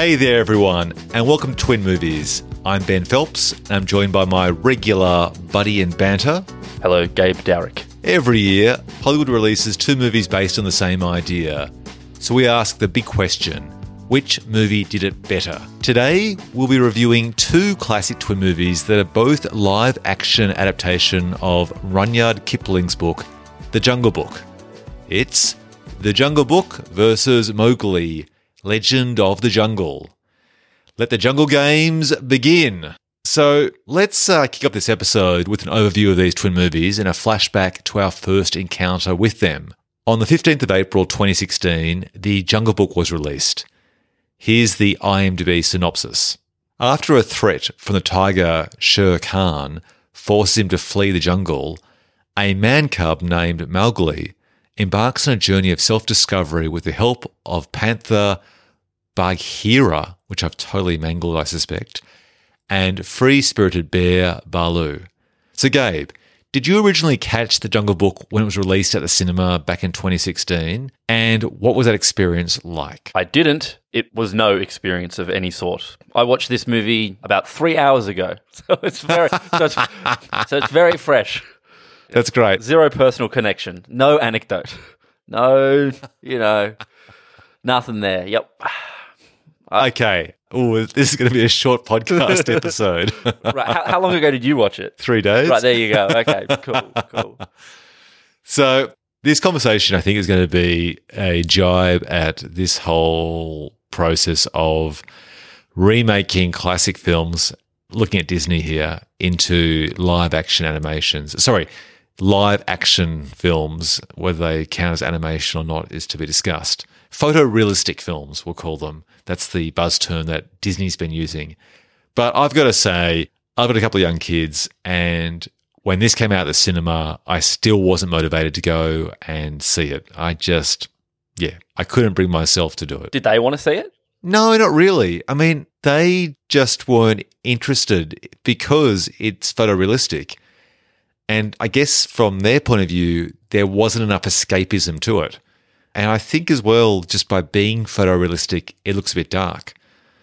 Hey there, everyone, and welcome to Twin Movies. I'm Ben Phelps, and I'm joined by my regular buddy and banter. Hello, Gabe Dowrick. Every year, Hollywood releases two movies based on the same idea. So we ask the big question which movie did it better? Today, we'll be reviewing two classic twin movies that are both live action adaptation of Rudyard Kipling's book, The Jungle Book. It's The Jungle Book versus Mowgli, Legend of the Jungle. Let the Jungle Games begin. So let's uh, kick up this episode with an overview of these twin movies and a flashback to our first encounter with them. On the 15th of April 2016, The Jungle Book was released. Here's the IMDb synopsis. After a threat from the tiger Shere Khan forces him to flee the jungle, a man cub named Mowgli embarks on a journey of self discovery with the help of Panther Bagheera, which I've totally mangled, I suspect, and free spirited bear Baloo. So, Gabe, did you originally catch The Jungle Book when it was released at the cinema back in 2016? And what was that experience like? I didn't. It was no experience of any sort. I watched this movie about three hours ago, so it's very, so, it's, so it's very fresh. That's great. Zero personal connection. No anecdote. No, you know, nothing there. Yep. Okay. Oh, this is going to be a short podcast episode. Right. How, how long ago did you watch it? Three days. Right there you go. Okay. Cool. Cool. So, this conversation, I think, is going to be a jibe at this whole process of remaking classic films, looking at Disney here, into live action animations. Sorry, live action films, whether they count as animation or not, is to be discussed. Photorealistic films, we'll call them. That's the buzz term that Disney's been using. But I've got to say, I've got a couple of young kids, and when this came out at the cinema, I still wasn't motivated to go and see it. I just, yeah, I couldn't bring myself to do it. Did they want to see it? No, not really. I mean, they just weren't interested because it's photorealistic. And I guess from their point of view, there wasn't enough escapism to it. And I think as well, just by being photorealistic, it looks a bit dark.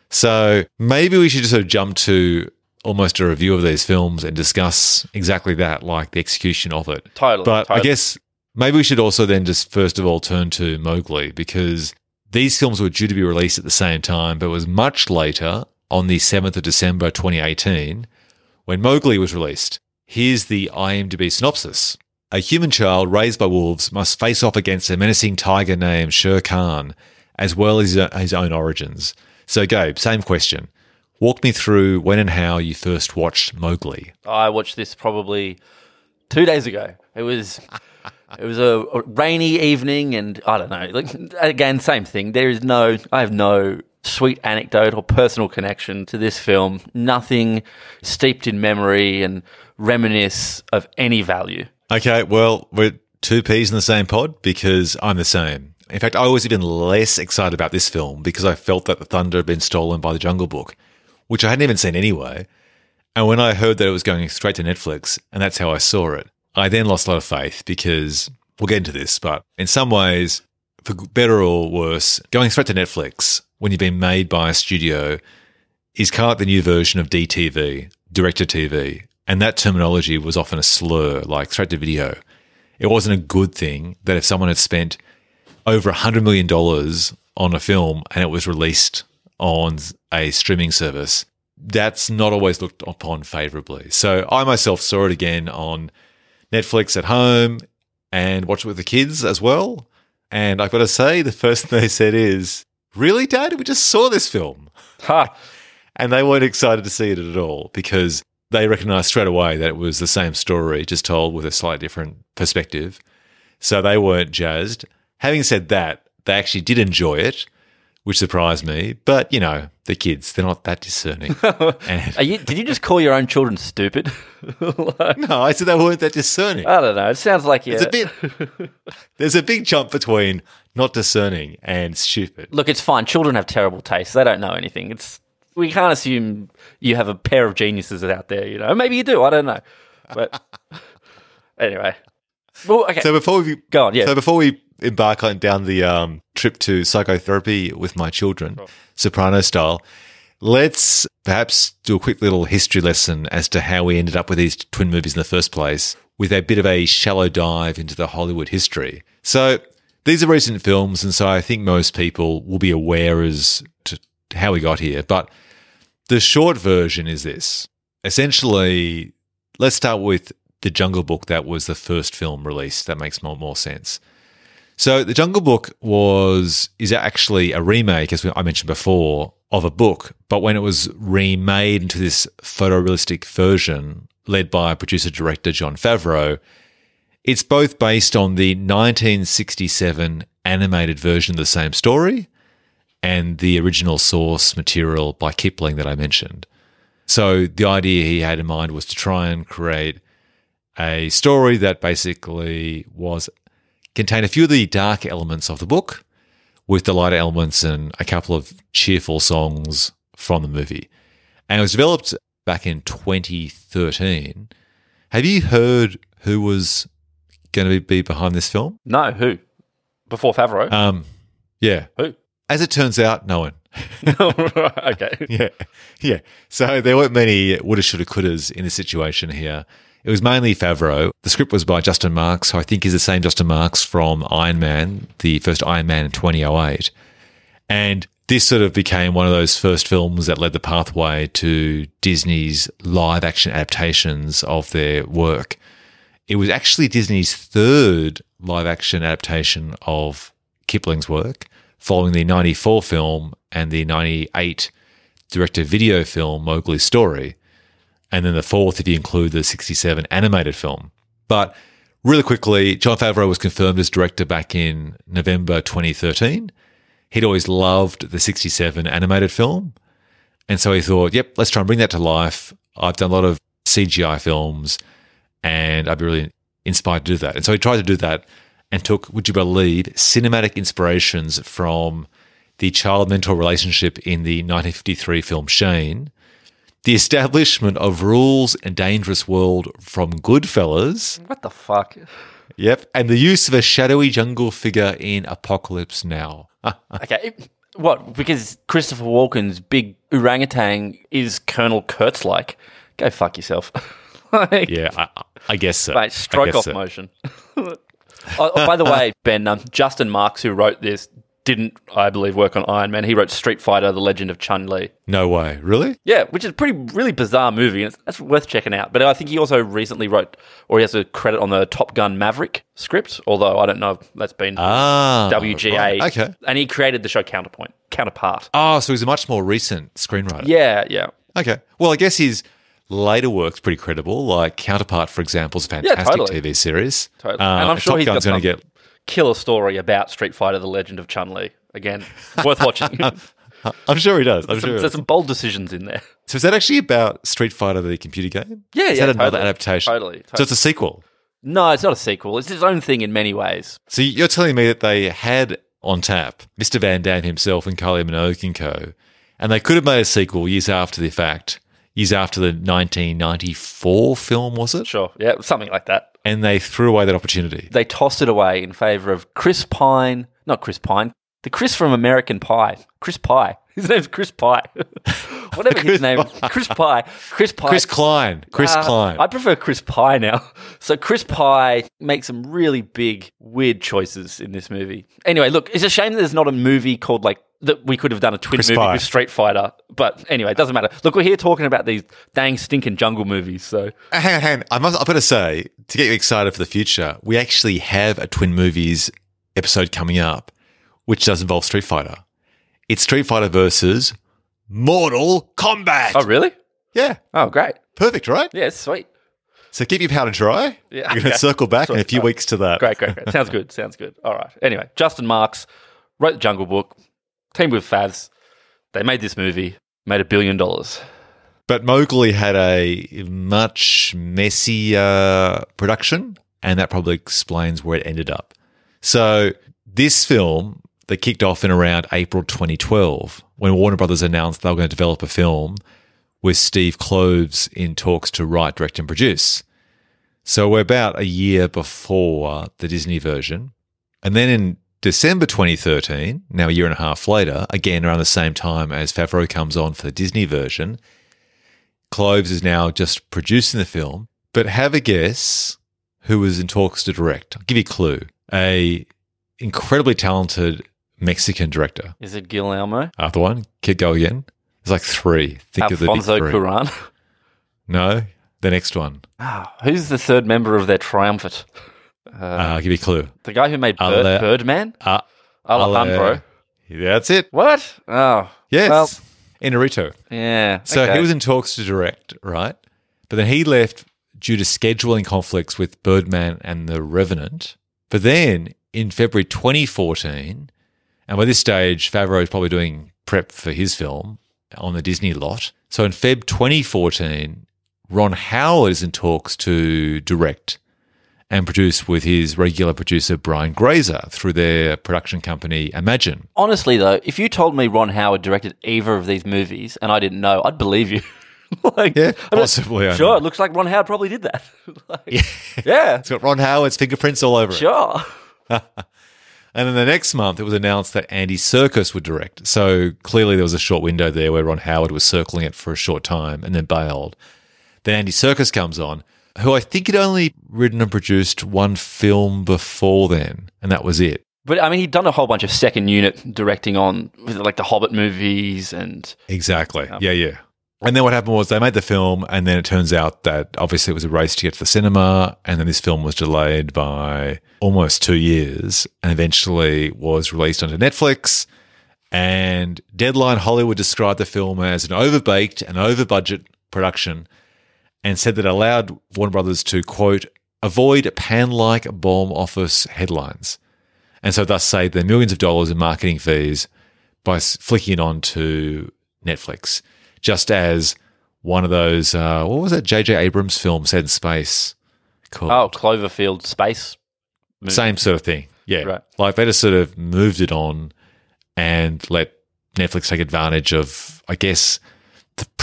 So maybe we should just sort of jump to almost a review of these films and discuss exactly that, like the execution of it. Totally. But I guess maybe we should also then just first of all turn to Mowgli because these films were due to be released at the same time, but it was much later on the 7th of December 2018 when Mowgli was released. Here's the IMDb synopsis. A human child raised by wolves must face off against a menacing tiger named Shere Khan, as well as his own origins. So, Gabe, same question. Walk me through when and how you first watched Mowgli. I watched this probably two days ago. It was it was a, rainy evening, and I don't know. Like again, same thing. There is no. I have no sweet anecdote or personal connection to this film. Nothing steeped in memory and reminisce of any value. Okay, well, we're two peas in the same pod because I'm the same. In fact, I was even less excited about this film because I felt that the thunder had been stolen by the Jungle Book, which I hadn't even seen anyway. And when I heard that it was going straight to Netflix, and that's how I saw it, I then lost a lot of faith because we'll get into this, but in some ways, for better or worse, going straight to Netflix when you've been made by a studio is kind of like the new version of DTV, director TV. And that terminology was often a slur, like straight to video. It wasn't a good thing that if someone had spent over $100 million on a film and it was released on a streaming service, that's not always looked upon favorably. So I myself saw it again on Netflix at home and watched it with the kids as well. And I've got to say, the first thing they said is, Really, Dad? We just saw this film. Ha! And they weren't excited to see it at all because they recognized straight away that it was the same story, just told with a slightly different perspective. So they weren't jazzed. Having said that, they actually did enjoy it, which surprised me. But, you know, the kids, they're not that discerning. you, did you just call your own children stupid? Like, no, I said they weren't that discerning. I don't know. It sounds like you. It's a bit, there's a big jump between not discerning and stupid. Look, it's fine. Children have terrible taste. They don't know anything. It's we can't assume you have a pair of geniuses out there. You know, maybe you do. I don't know. But anyway, well, okay. So before we Go on, yeah. So before we embark on down the um, trip to psychotherapy with my children, soprano style, let's perhaps do a quick little history lesson as to how we ended up with these twin movies in the first place, with a bit of a shallow dive into the Hollywood history. So these are recent films, and so I think most people will be aware as to how we got here. But the short version is this. Essentially, let's start with The Jungle Book. That was the first film released. That makes more, more sense. So The Jungle Book was is actually a remake, as I mentioned before, of a book. But when it was remade into this photorealistic version, led by producer director Jon Favreau, it's both based on the 1967 animated version of the same story and the original source material by Kipling that I mentioned. So the idea he had in mind was to try and create a story that basically was contained a few of the dark elements of the book with the lighter elements and a couple of cheerful songs from the movie. And it was developed back in 2013. Have you heard who was going to be behind this film? No, who? Before Favreau? Um, yeah. who? As it turns out, no one. okay. Yeah. Yeah. So there weren't many woulda, shoulda, couldas in the situation here. It was mainly Favreau. The script was by Justin Marks, who I think is the same Justin Marks from Iron Man, the first Iron Man in 2008. And this sort of became one of those first films that led the pathway to Disney's live action adaptations of their work. It was actually Disney's third live action adaptation of Kipling's work, following the 94 film and the 98 director video film Mowgli's Story, and then the fourth if you include the 67 animated film. But really quickly, Jon Favreau was confirmed as director back in November 2013. He'd always loved the 67 animated film. And so he thought, yep, let's try and bring that to life. I've done a lot of CGI films and I'd be really inspired to do that. And so he tried to do that and took, would you believe, cinematic inspirations from the child mentor relationship in the 1953 film Shane, the establishment of rules and dangerous world from Goodfellas, What the fuck? yep, and the use of a shadowy jungle figure in Apocalypse Now. Okay. What? Because Christopher Walken's big orangutan is Colonel Kurtz like. Go fuck yourself. like, yeah, I, I guess so. Mate, stroke off so. motion. oh, oh, by the way, Ben, um, Justin Marks, who wrote this, didn't, I believe, work on Iron Man. He wrote Street Fighter: The Legend of Chun Li. No way, really? Yeah, which is a pretty, really bizarre movie, and it's, that's worth checking out. But I think he also recently wrote, or he has a credit on the Top Gun Maverick script. Although I don't know if that's been Ah, WGA. right. Okay. and he created the show Counterpoint, Counterpart. Oh, so he's a much more recent screenwriter. Yeah, yeah. Okay. Well, I guess his later work's pretty credible. Like Counterpart, for example, is a fantastic totally. TV series. Totally. Uh, and I'm sure Top he's Gun's going to get. killer story about Street Fighter: The Legend of Chun Li. Again, worth watching. I'm sure he does. I'm Some- sure. he there's some bold decisions in there. So is that actually about Street Fighter, the computer game? Yeah, is yeah, that another totally. adaptation? Totally, So it's a sequel. No, it's not a sequel. It's its own thing in many ways. So you're telling me that they had on tap Mr. Van Damme himself and Kylie Minogue and co, and they could have made a sequel years after the fact, years after the 1994 film, was it? Sure, yeah, something like that. And they threw away that opportunity. They tossed it away in favor of Chris Pine, not Chris Pine, the Chris from American Pie, Chris Pie. His name's Chris Pie. Whatever his name, Chris Pie. Chris Pie. Chris Klein. Chris Uh, Klein. I prefer Chris Pie now. So Chris Pie makes some really big, weird choices in this movie. Anyway, look, it's a shame that there's not a movie called like that we could have done a twin Chris movie Pie. with Street Fighter. But anyway, it doesn't matter. Look, we're here talking about these dang stinking jungle movies. So Hang on, hang on. I must, I've got to say, to get you excited for the future, we actually have a Twin Movies episode coming up, which does involve Street Fighter. It's Street Fighter versus Mortal Kombat. Oh really? Yeah, Oh great. perfect, right? Yeah, it's sweet. So keep your powder dry. Yeah, We're going to circle back in a few Sorry. weeks to that. Great, great, great. Sounds good. Sounds good. All right. Anyway, Justin Marks wrote the Jungle Book, teamed with Favs. They made this movie, made a billion dollars. But Mowgli had a much messier production, and that probably explains where it ended up. So this film that kicked off in around April 2012, when Warner Brothers announced they were going to develop a film with Steve Kloves in talks to write, direct, and produce. So we're about a year before the Disney version. And then in December 2013, now a year and a half later, again around the same time as Favreau comes on for the Disney version, Kloves is now just producing the film. But have a guess who was in talks to direct. I'll give you a clue. A incredibly talented Mexican director. Is it Guillermo? After one, kid go again. There's like three. Think of the big Alfonso three. Cuarón. No, the next one. Ah, who's the third member of their triumvirate? Uh, I'll give you a clue. The guy who made Ale- Bird, Birdman? Uh, Alejandro. Ale- That's it. What? Oh. Yes. Well, Iñárritu. yeah. So okay. he was in talks to direct, right? But then he left due to scheduling conflicts with Birdman and The Revenant. But then in February 2014, and by this stage, Favreau is probably doing prep for his film on the Disney lot. So in Feb 2014, Ron Howard is in talks to direct and produce with his regular producer Brian Grazer through their production company Imagine. Honestly, though, if you told me Ron Howard directed either of these movies and I didn't know, I'd believe you. like, Yeah, I mean, possibly. Sure, know. it looks like Ron Howard probably did that. Like, yeah. It's got Ron Howard's fingerprints all over it. Sure. And then the next month, it was announced that Andy Serkis would direct. So clearly, there was a short window there where Ron Howard was circling it for a short time and then bailed. Then Andy Serkis comes on, who I think had only written and produced one film before then, and that was it. But I mean, he'd done a whole bunch of second unit directing on like the Hobbit movies and Exactly. Yeah, yeah. And then what happened was they made the film, and then it turns out that obviously it was a race to get to the cinema, and then this film was delayed by almost two years, and eventually was released onto Netflix. And Deadline Hollywood described the film as an overbaked and over budget production, and said that it allowed Warner Brothers to quote avoid pan like bomb office headlines, and so thus saved them millions of dollars in marketing fees by flicking it on to Netflix, just as one of those uh, what was that J.J. Abrams film set in space called? oh, Cloverfield Space. movie. Same sort of thing. Yeah. Right. Like they just sort of moved it on and let Netflix take advantage of, I guess,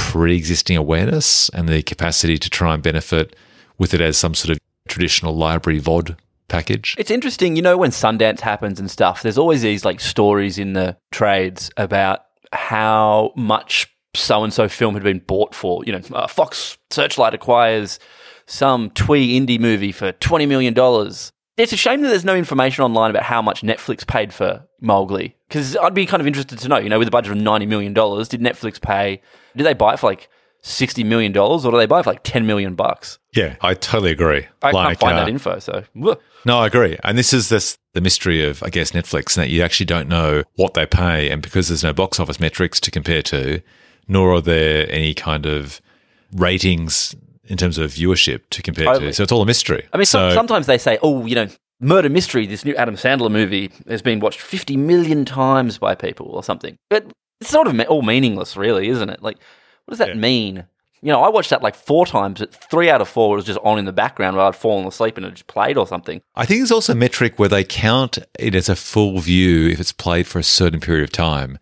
pre existing awareness and the capacity to try and benefit with it as some sort of traditional library VOD package. It's interesting, you know, when Sundance happens and stuff, there's always these like stories in the trades about how much so and so film had been bought for. You know, uh, Fox Searchlight acquires some twee indie movie for $20 million. It's a shame that there's no information online about how much Netflix paid for Mowgli. Because I'd be kind of interested to know, you know, with a budget of $90 million, did Netflix pay, did they buy it for like $60 million or do they buy it for like 10 million bucks? Yeah, I totally agree. I can't find uh, that info, so. No, I agree. And this is this the mystery of, I guess, Netflix, and that you actually don't know what they pay. And because there's no box office metrics to compare to, nor are there any kind of ratings in terms of viewership to compare Totally. to. So it's all a mystery. I mean, some, so, sometimes they say, "Oh, you know, Murder Mystery, this new Adam Sandler movie, has been watched 50 million times by people or something." But it's sort of all meaningless, really, isn't it? Like, what does that Yeah. mean? You know, I watched that like four times. But three out of four was just on in the background while I'd fallen asleep and it just played or something. I think there's also a metric where they count it as a full view if it's played for a certain period of time.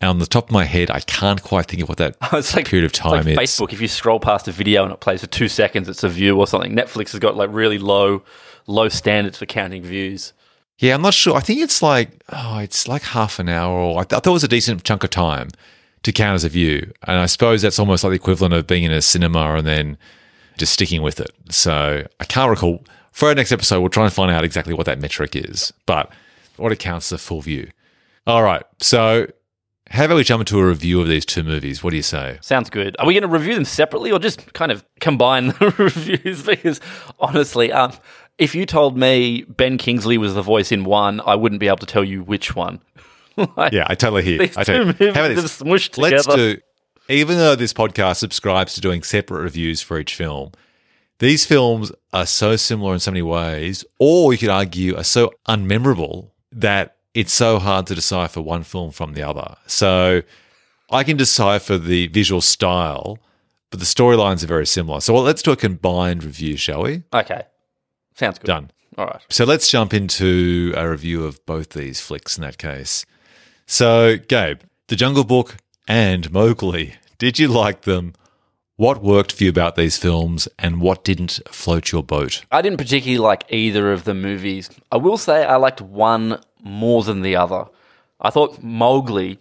And on the top of my head, I can't quite think of what that oh, It's like period of it's like time is. Facebook. If you scroll past a video and it plays for two seconds, it's a view or something. Netflix has got like really low, low standards for counting views. Yeah, I'm not sure. I think it's like oh, it's like half an hour, or I, th- I thought it was a decent chunk of time to count as a view. And I suppose that's almost like the equivalent of being in a cinema and then just sticking with it. So I can't recall. For our next episode, we'll try and find out exactly what that metric is. But what it counts as a full view. All right. So how about we jump into a review of these two movies? What do you say? Sounds good. Are we going to review them separately or just kind of combine the reviews? Because honestly, um, if you told me Ben Kingsley was the voice in one, I wouldn't be able to tell you which one. Like, Yeah, I totally hear. These I two tell you. movies How about this? smushed Let's do. Even though this podcast subscribes to doing separate reviews for each film, these films are so similar in so many ways, or you could argue are so unmemorable that it's so hard to decipher one film from the other. So I can decipher the visual style, but the storylines are very similar. So well, let's do a combined review, shall we? Okay. Sounds good. Done. All right. So let's jump into a review of both these flicks in that case. So, Gabe, The Jungle Book and Mowgli, did you like them What worked for you about these films and what didn't float your boat? I didn't particularly like either of the movies. I will say I liked one more than the other. I thought Mowgli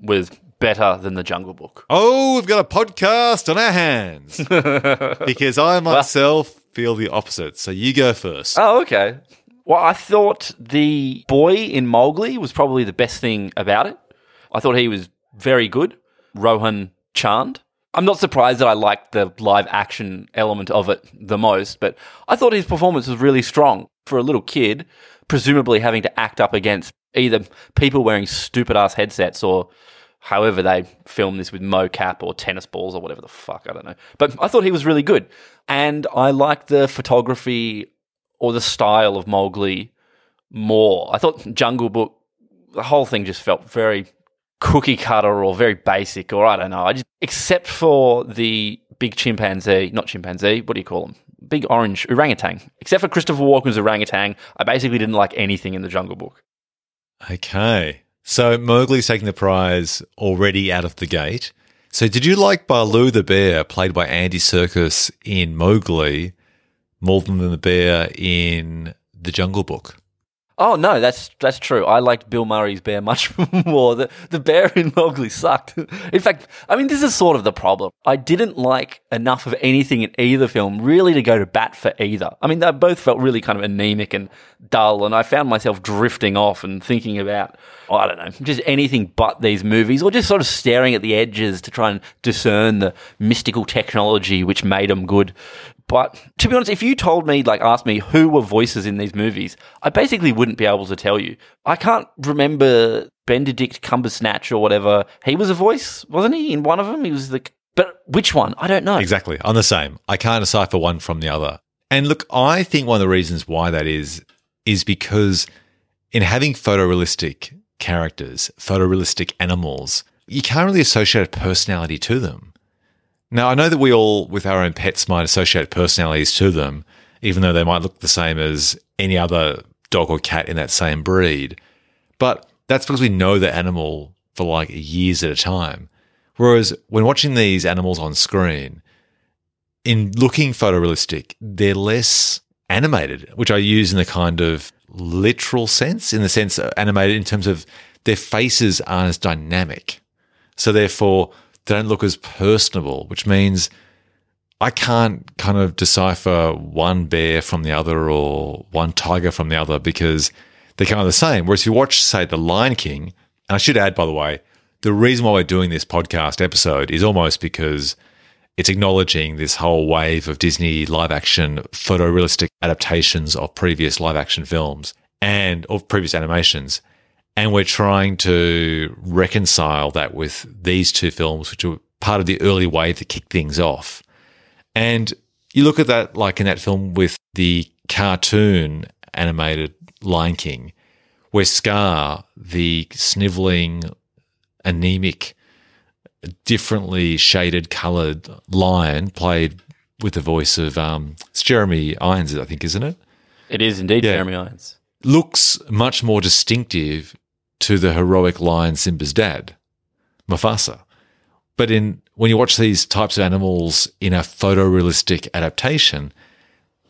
was better than the Jungle Book. Oh, we've got a podcast on our hands. because I myself feel the opposite. So you go first. Oh, okay. Well, I thought the boy in Mowgli was probably the best thing about it. I thought he was very good, Rohan Chand. I'm not surprised that I liked the live action element of it the most, but I thought his performance was really strong for a little kid, presumably having to act up against either people wearing stupid ass headsets or however they film this with mocap or tennis balls or whatever the fuck, I don't know. But I thought he was really good. And I liked the photography or the style of Mowgli more. I thought Jungle Book, the whole thing just felt very cookie cutter or very basic, or I don't know. I just, except for the big chimpanzee, not chimpanzee, what do you call them? Big orange orangutan. Except for Christopher Walken's orangutan, I basically didn't like anything in the Jungle Book. Okay. So Mowgli's taking the prize already out of the gate. So did you like Baloo the bear, played by Andy Serkis in Mowgli, more than the bear in the Jungle Book? Oh no, that's that's true. I liked Bill Murray's bear much more. The the bear in Mowgli sucked. In fact, I mean this is sort of the problem. I didn't like enough of anything in either film really to go to bat for either. I mean they both felt really kind of anemic and dull, and I found myself drifting off and thinking about oh, I don't know, just anything but these movies, or just sort of staring at the edges to try and discern the mystical technology which made them good. But to be honest, if you told me, like, asked me who were voices in these movies, I basically wouldn't be able to tell you. I can't remember Benedict Cumbersnatch or whatever. He was a voice, wasn't he? In one of them, he was the. But which one? I don't know. Exactly. I'm the same. I can't decipher one from the other. And look, I think one of the reasons why that is, is because in having photorealistic characters, photorealistic animals, you can't really associate a personality to them. Now, I know that we all, with our own pets, might associate personalities to them, even though they might look the same as any other dog or cat in that same breed. But that's because we know the animal for like years at a time. Whereas when watching these animals on screen, in looking photorealistic, they're less animated, which I use in the kind of literal sense, in the sense of animated in terms of their faces aren't as dynamic. So therefore, they don't look as personable, which means I can't kind of decipher one bear from the other or one tiger from the other because they're kind of the same. Whereas if you watch, say, The Lion King, and I should add, by the way, the reason why we're doing this podcast episode is almost because it's acknowledging this whole wave of Disney live action photorealistic adaptations of previous live action films and of previous animations. And we're trying to reconcile that with these two films, which are part of the early wave that kicked things off. And you look at that, like in that film with the cartoon animated Lion King, where Scar, the sniveling, anemic, differently shaded coloured lion, played with the voice of um, it's Jeremy Irons, I think, isn't it? It is indeed yeah. Jeremy Irons. Looks much more distinctive to the heroic lion Simba's dad, Mufasa. But in when you watch these types of animals in a photorealistic adaptation,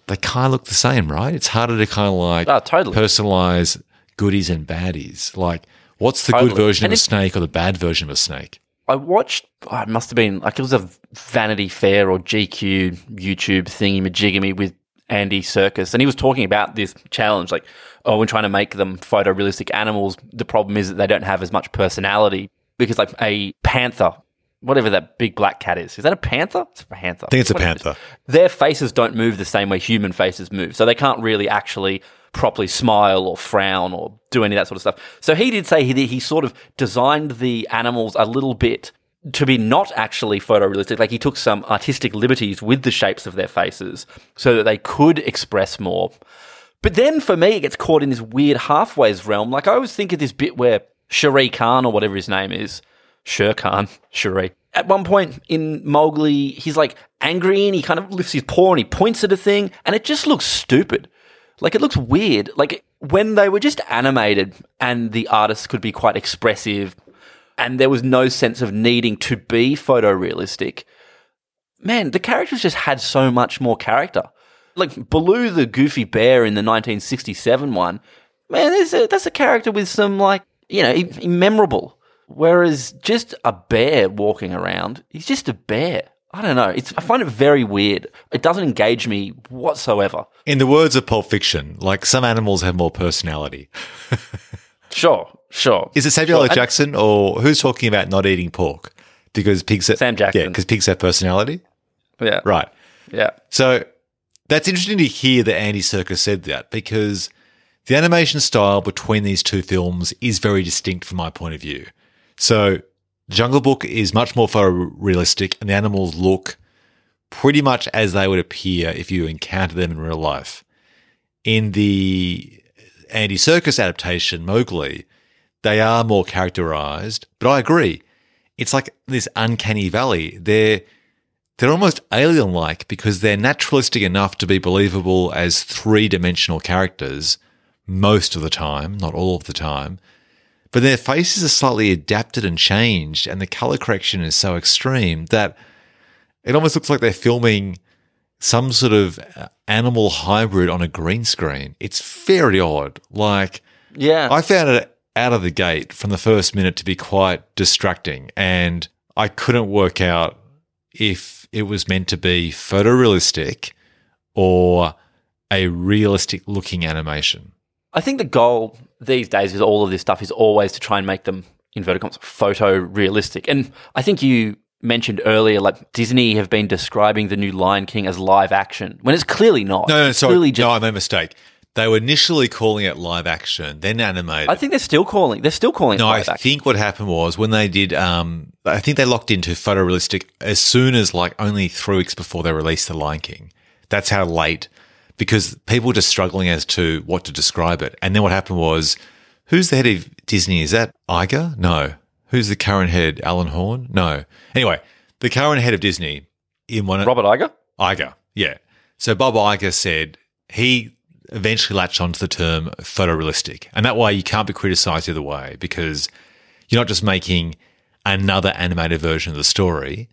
they kind of look the same, right? It's harder to kind of like oh, totally. personalize goodies and baddies. Like, what's the totally. good version and of a snake or the bad version of a snake? I watched. Oh, it must have been like it was a Vanity Fair or GQ YouTube thingy majigamy with Andy Serkis, and he was talking about this challenge. Like, oh, we're trying to make them photorealistic animals. The problem is that they don't have as much personality because, like, a panther, whatever that big black cat is, is that a panther? It's a panther. I think it's a panther. Their faces don't move the same way human faces move, so they can't really actually properly smile or frown or do any of that sort of stuff. So he did say he he sort of designed the animals a little bit to be not actually photorealistic. Like he took some artistic liberties with the shapes of their faces so that they could express more. But then for me, it gets caught in this weird halfways realm. Like I always think of this bit where Shere Khan or whatever his name is, Sher Khan, Shere. At one point in Mowgli, he's like angry and he kind of lifts his paw and he points at a thing and it just looks stupid. Like it looks weird. Like when they were just animated and the artists could be quite expressive and there was no sense of needing to be photorealistic. man, the characters just had so much more character. Like Baloo the goofy bear in the 1967 one, man, a, that's a character with some like, you know, memorable. Whereas just a bear walking around, he's just a bear. I don't know. It's, I find it very weird. It doesn't engage me whatsoever. In the words of Pulp Fiction, like some animals have more personality. sure, sure. Is it Samuel sure. L. Jackson or who's talking about not eating pork? Because pigs have, Sam Jackson. Yeah, because pigs have personality. Yeah. Right. Yeah. So that's interesting to hear that Andy Serkis said that because the animation style between these two films is very distinct from my point of view. So Jungle Book is much more photorealistic, and the animals look pretty much as they would appear if you encounter them in real life. In the Andy Serkis adaptation, Mowgli, they are more characterized, but I agree. It's like this uncanny valley. They're they're almost alien like because they're naturalistic enough to be believable as three dimensional characters most of the time, not all of the time. But their faces are slightly adapted and changed, and the color correction is so extreme that it almost looks like they're filming some sort of uh, animal hybrid on a green screen. It's very odd. Like, yeah, I found it out of the gate from the first minute to be quite distracting, and I couldn't work out if it was meant to be photorealistic or a realistic looking animation. I think the goal these days with all of this stuff is always to try and make them inverted commas photo realistic. And I think you mentioned earlier, like Disney have been describing the new Lion King as live action when it's clearly not. No, no, sorry, just- no, I made a mistake. They were initially calling it live action, then animated. I think they're still calling. They're still calling. no, I action. think what happened was when they did, um, I think they locked into photorealistic as soon as like only three weeks before they released The Lion King. That's how late, because people were just struggling as to what to describe it. And then what happened was, who's the head of Disney? Is that Iger? No. Who's the current head? Alan Horn? No. Anyway, the current head of Disney in one Robert Iger. Iger, yeah. So Bob Iger said he eventually latched onto the term photorealistic. And that way you can't be criticized either way because you're not just making another animated version of the story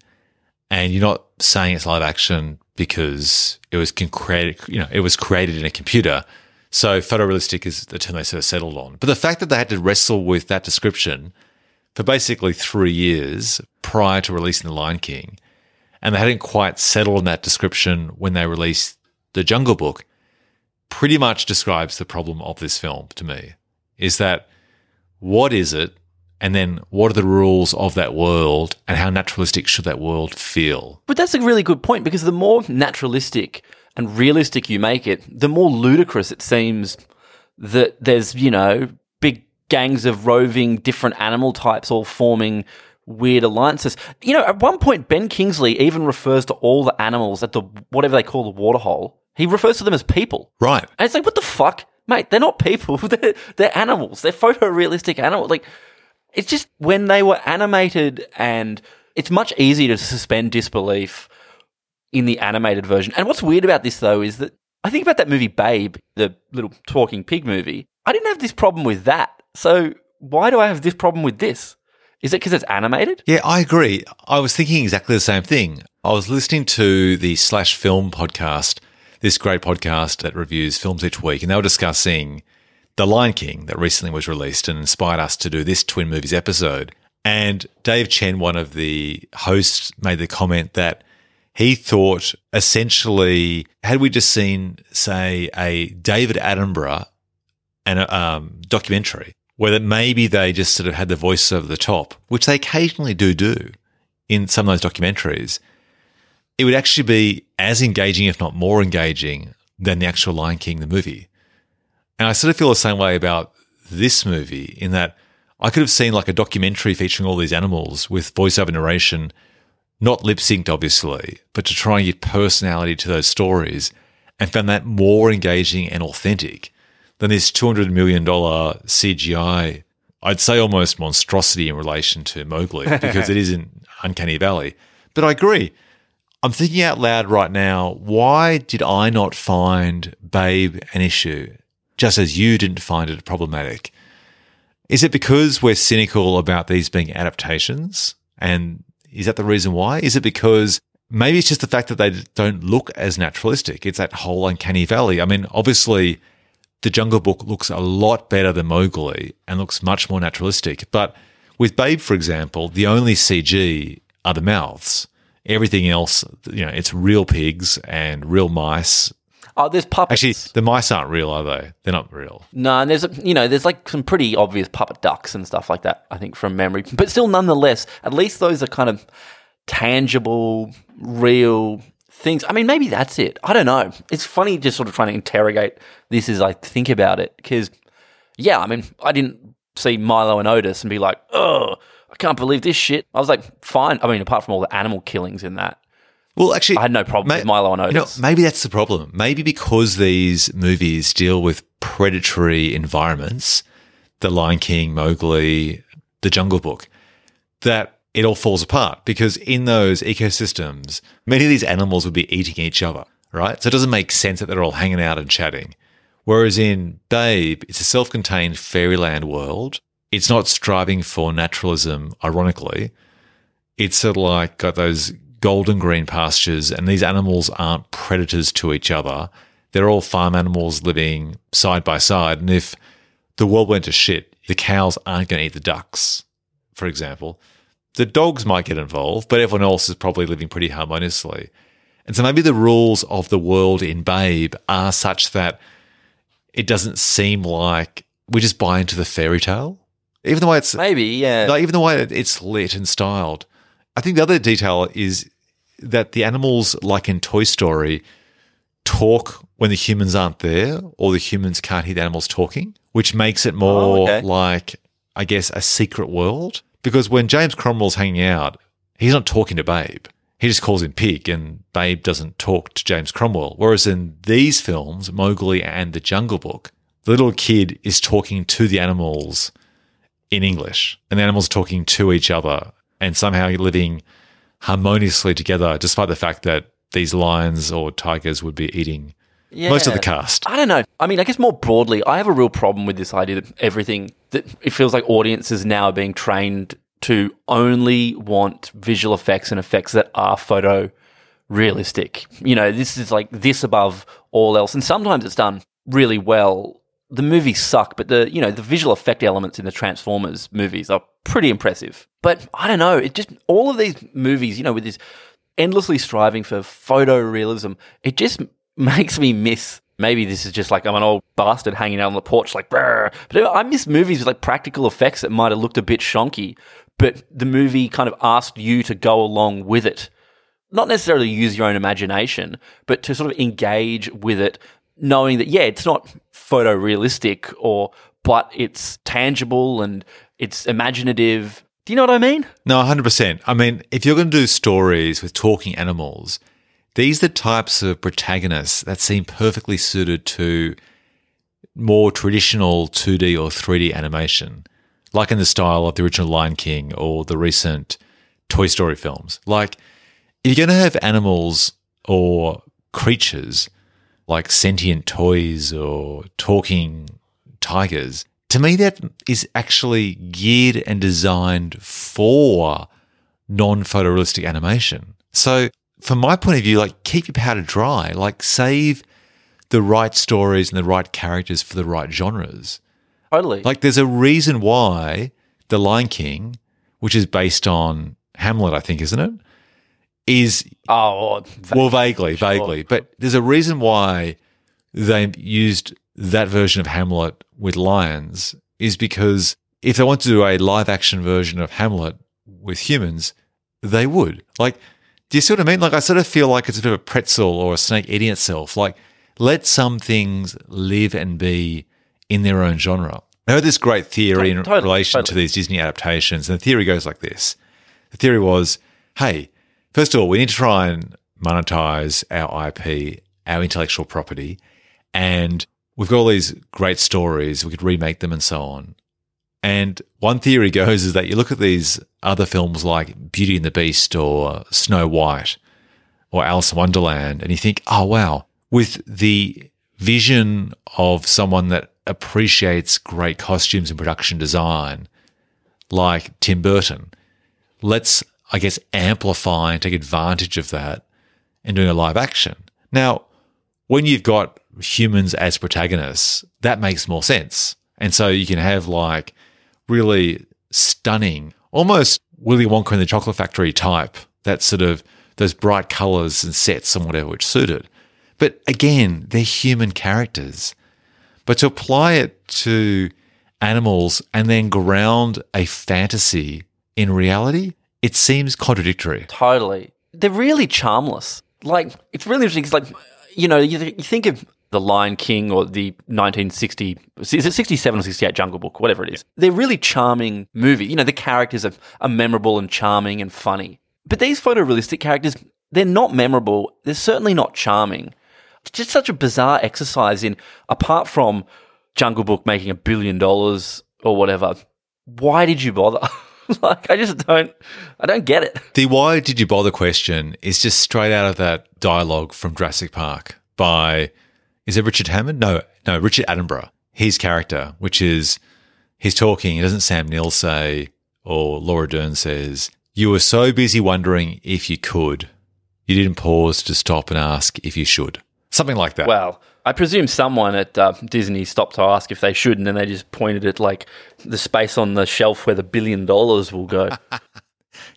and you're not saying it's live action because it was created, you know, it was created in a computer. So photorealistic is the term they sort of settled on. But the fact that they had to wrestle with that description for basically three years prior to releasing The Lion King, and they hadn't quite settled on that description when they released The Jungle Book, pretty much describes the problem of this film to me. Is that what is it? And then what are the rules of that world and how naturalistic should that world feel? But that's a really good point because the more naturalistic and realistic you make it, the more ludicrous it seems that there's, you know, big gangs of roving different animal types all forming weird alliances. You know, at one point, Ben Kingsley even refers to all the animals at the whatever they call the waterhole. He refers to them as people. Right. And it's like, what the fuck? Mate, they're not people. They're, they're animals. They're photorealistic animals. Like, it's just when they were animated and it's much easier to suspend disbelief in the animated version. And what's weird about this though is that I think about that movie Babe, the little talking pig movie. I didn't have this problem with that. So why do I have this problem with this? Is it because it's animated? Yeah, I agree. I was thinking exactly the same thing. I was listening to the Slash Film podcast, this great podcast that reviews films each week, and they were discussing The Lion King that recently was released and inspired us to do this Twin Movies episode. And Dave Chen, one of the hosts, made the comment that he thought essentially, had we just seen, say, a David Attenborough and a um, documentary where that maybe they just sort of had the voice over the top, which they occasionally do do in some of those documentaries, it would actually be as engaging, if not more engaging, than the actual Lion King, the movie. And I sort of feel the same way about this movie in that I could have seen like a documentary featuring all these animals with voiceover narration, not lip synced, obviously, but to try and give personality to those stories and found that more engaging and authentic than this $200 million CGI, I'd say almost monstrosity in relation to Mowgli because it is in Uncanny Valley. But I agree. I'm thinking out loud right now, why did I not find Babe an issue, just as you didn't find it problematic? Is it because we're cynical about these being adaptations? And is that the reason why? Is it because maybe it's just the fact that they don't look as naturalistic. It's that whole uncanny valley. I mean, obviously, the Jungle Book looks a lot better than Mowgli and looks much more naturalistic. But with Babe, for example, the only CG are the mouths. Everything else, you know, it's real pigs and real mice. Oh, there's puppets. Actually, the mice aren't real, are they? They're not real. No, and there's you know there's like some pretty obvious puppet ducks and stuff like that. I think from memory, but still, nonetheless, at least those are kind of tangible, real things. I mean, maybe that's it. I don't know. It's funny just sort of trying to interrogate this as I think about it because, yeah, I mean, I didn't see Milo and Otis and be like, oh, I can't believe this shit. I was like, fine. I mean, apart from all the animal killings in that. Well, actually, I had no problem with Milo and Otis. You know, maybe that's the problem. Maybe because these movies deal with predatory environments, The Lion King, Mowgli, The Jungle Book, that it all falls apart because in those ecosystems, many of these animals would be eating each other, right? So it doesn't make sense that they're all hanging out and chatting. Whereas in Babe, it's a self contained fairyland world. It's not striving for naturalism, ironically. It's sort of like got those golden green pastures, and these animals aren't predators to each other. They're all farm animals living side by side. And if the world went to shit, the cows aren't going to eat the ducks, for example. The dogs might get involved, but everyone else is probably living pretty harmoniously. And so maybe the rules of the world in Babe are such that it doesn't seem like we just buy into the fairy tale. Even the way it's maybe, yeah. Like even the way it's lit and styled. I think the other detail is that the animals, like in Toy Story, talk when the humans aren't there, or the humans can't hear the animals talking, which makes it oh, more oh, okay. like, I guess, a secret world. Because when James Cromwell's hanging out, he's not talking to Babe. He just calls him Pig, and Babe doesn't talk to James Cromwell. Whereas in these films, Mowgli and The Jungle Book, the little kid is talking to the animals in English, and the animals are talking to each other and somehow living harmoniously together, despite the fact that these lions or tigers would be eating yeah. most of the cast. I don't know. I mean, I guess more broadly, I have a real problem with this idea that everything that it feels like audiences now are being trained to only want visual effects and effects that are photo realistic. You know, this is like this above all else. And sometimes it's done really well. The movies suck, but the you know the visual effect elements in the Transformers movies are pretty impressive. But I don't know, it just all of these movies, you know, with this endlessly striving for photorealism, it just makes me miss maybe this is just like I'm an old bastard hanging out on the porch, like, Brr. but I miss movies with like practical effects that might have looked a bit shonky, but the movie kind of asked you to go along with it. Not necessarily use your own imagination, but to sort of engage with it, knowing that, yeah, it's not photorealistic or, but it's tangible and it's imaginative. Do you know what I mean? No, 100%. I mean, if you're going to do stories with talking animals, these are the types of protagonists that seem perfectly suited to more traditional 2D or 3D animation, like in the style of the original Lion King or the recent Toy Story films. Like, if you're going to have animals or creatures like sentient toys or talking tigers, to me, that is actually geared and designed for non photorealistic animation. So from my point of view, like keep your powder dry, like save the right stories and the right characters for the right genres. Totally. Like there's a reason why The Lion King, which is based on Hamlet, I think, isn't it? Is oh well vaguely, sure. vaguely, but there's a reason why they used that version of Hamlet with lions is because if they want to do a live action version of Hamlet with humans, they would. Like do you see what I mean? Like, I sort of feel like it's a bit of a pretzel or a snake eating itself. Like, let some things live and be in their own genre. I heard this great theory in totally, relation totally. to these Disney adaptations, and the theory goes like this. The theory was, hey, first of all, we need to try and monetize our IP, our intellectual property, and we've got all these great stories, we could remake them and so on. And one theory goes is that you look at these other films like Beauty and the Beast or Snow White or Alice in Wonderland and you think, oh, wow, with the vision of someone that appreciates great costumes and production design like Tim Burton, let's I guess, amplify and take advantage of that and doing a live action. Now, when you've got humans as protagonists, that makes more sense. And so you can have like really stunning, almost Willy Wonka and the Chocolate Factory type, that sort of those bright colors and sets and whatever which suited. But again, they're human characters. But to apply it to animals and then ground a fantasy in reality, it seems contradictory. Totally. They're really charmless. Like, it's really interesting. because, like, you know, you, th- you think of The Lion King or the 1960, is it 67 or 68 Jungle Book, whatever it is. They're really charming movies. You know, the characters are, are memorable and charming and funny. But these photorealistic characters, they're not memorable. They're certainly not charming. It's just such a bizarre exercise in, apart from Jungle Book making a billion dollars or whatever, why did you bother? like, I just don't, I don't get it. The why did you bother question is just straight out of that dialogue from Jurassic Park by, is it Richard Hammond? No, no, Richard Attenborough. His character, which is, he's talking, it doesn't Sam Neill say, or Laura Dern says, you were so busy wondering if you could, you didn't pause to stop and ask if you should. Something like that. Well, I presume someone at uh, Disney stopped to ask if they should, and then they just pointed at like the space on the shelf where the billion dollars will go.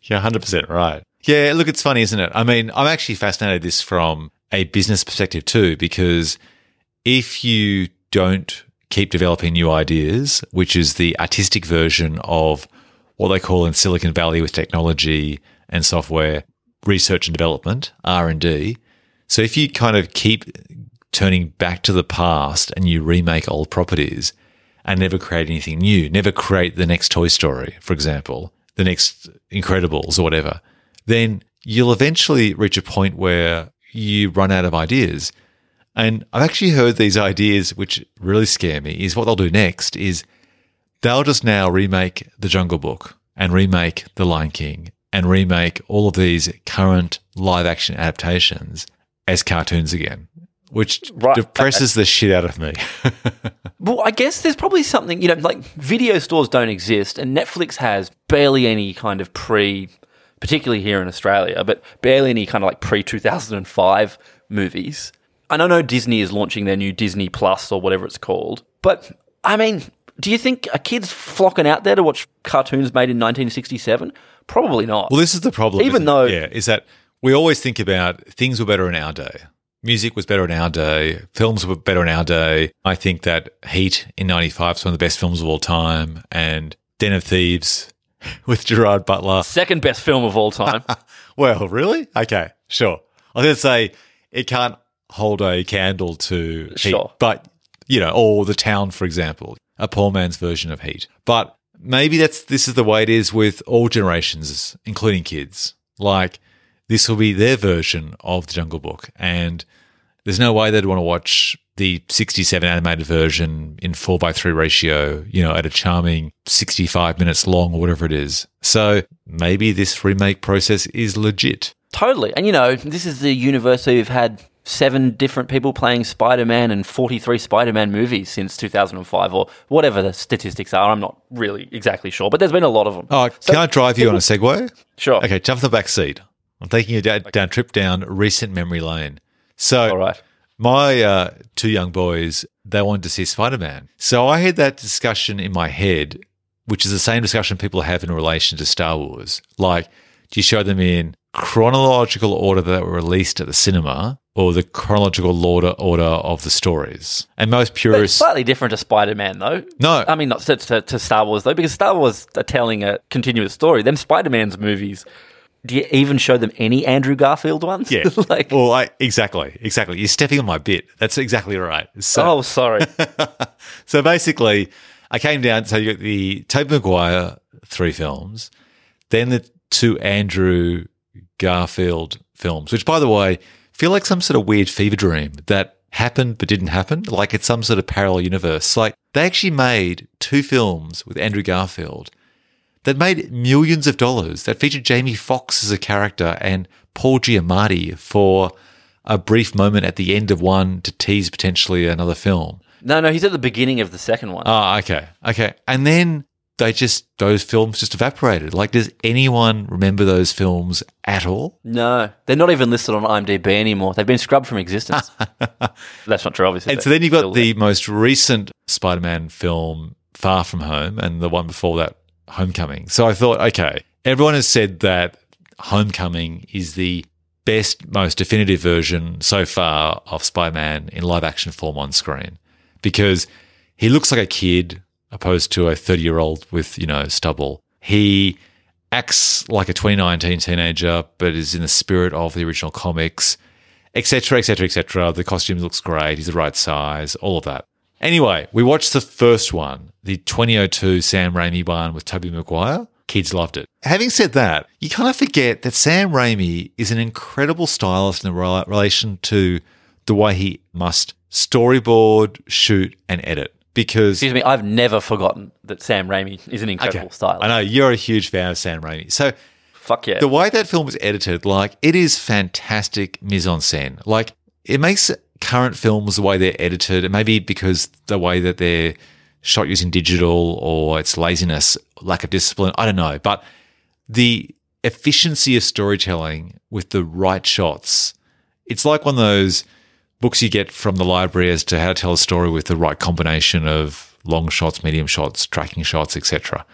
Yeah, hundred percent right. Yeah, look, it's funny, isn't it? I mean, I'm actually fascinated this from a business perspective too, because if you don't keep developing new ideas, which is the artistic version of what they call in Silicon Valley with technology and software research and development R and D. So if you kind of keep turning back to the past and you remake old properties and never create anything new, never create the next Toy Story, for example, the next Incredibles or whatever, then you'll eventually reach a point where you run out of ideas. And I've actually heard these ideas, which really scare me, is what they'll do next is they'll just now remake The Jungle Book and remake The Lion King and remake all of these current live action adaptations as cartoons again which right. depresses the shit out of me. well, I guess there's probably something, you know, like video stores don't exist and Netflix has barely any kind of pre, particularly here in Australia, but barely any kind of like pre 2005 movies. And I know Disney is launching their new Disney Plus or whatever it's called, but I mean, do you think a kid's flocking out there to watch cartoons made in 1967? Probably not. Well, this is the problem. Even though, yeah, is that we always think about things were better in our day music was better in our day. Films were better in our day. I think that Heat in 95 is one of the best films of all time. And Den of Thieves with Gerard Butler. Second best film of all time. well, really? Okay, sure. I was going to say it can't hold a candle to sure. Heat. But, you know, or The Town, for example, a poor man's version of Heat. But maybe that's this is the way it is with all generations, including kids. Like, this will be their version of the Jungle Book. And there's no way they'd want to watch the 67 animated version in 4 by 3 ratio, you know, at a charming 65 minutes long or whatever it is. So maybe this remake process is legit. Totally. And, you know, this is the universe we've had seven different people playing Spider Man and 43 Spider Man movies since 2005 or whatever the statistics are. I'm not really exactly sure, but there's been a lot of them. Oh, so, can I drive you on a Segway? Sure. Okay, jump in the back seat. I'm taking you down, down trip down recent memory lane. So, all right. My uh, two young boys, they wanted to see Spider Man. So I had that discussion in my head, which is the same discussion people have in relation to Star Wars. Like, do you show them in chronological order that were released at the cinema or the chronological order order of the stories. And most purists slightly different to Spider Man though. No, I mean not to, to, to, Star Wars though, because Star Wars are telling a continuous story. Them Spider Man's movies do you even show them any Andrew Garfield ones? Yeah. like, well, I, exactly, exactly. You're stepping on my bit. That's exactly right. So, oh, sorry. so basically, I came down. So you got the Tobey Maguire three films, then the two Andrew Garfield films, which, by the way, feel like some sort of weird fever dream that happened but didn't happen. Like it's some sort of parallel universe. Like they actually made two films with Andrew Garfield that made millions of dollars, that featured Jamie Foxx as a character and Paul Giamatti for a brief moment at the end of one to tease potentially another film. No, no, he's at the beginning of the second one. Oh, okay. Okay. And then they just those films just evaporated. Like, does anyone remember those films at all? No, they're not even listed on IMDb anymore. They've been scrubbed from existence. That's not true, obviously. And so then you've got the most recent Spider-Man film, Far From Home, and the one before that, Homecoming. So I thought, okay, everyone has said that Homecoming is the best, most definitive version so far of Spider-Man in live-action form on screen because he looks like a kid opposed to a 30-year-old with you know stubble. He acts like a 2019 teenager, but is in the spirit of the original comics etc., etc., etc. The costume looks great. He's the right size. All of that. Anyway, we watched the first one, the 2002 Sam Raimi one with Tobey Maguire. Kids loved it. Having said that, you kind of forget that Sam Raimi is an incredible stylist in relation to the way he must storyboard, shoot, and edit. Because Excuse me, I've never forgotten that Sam Raimi is an incredible stylist. I know you're a huge fan of Sam Raimi. So Fuck yeah. the way that film was edited, like it is fantastic mise en scène. Like it makes current films the way they're edited, and maybe because the way that they're shot using digital or it's laziness, lack of discipline, I don't know. But the efficiency of storytelling with the right shots, it's like one of those books you get from the library as to how to tell a story with the right combination of long shots, medium shots, tracking shots, etc.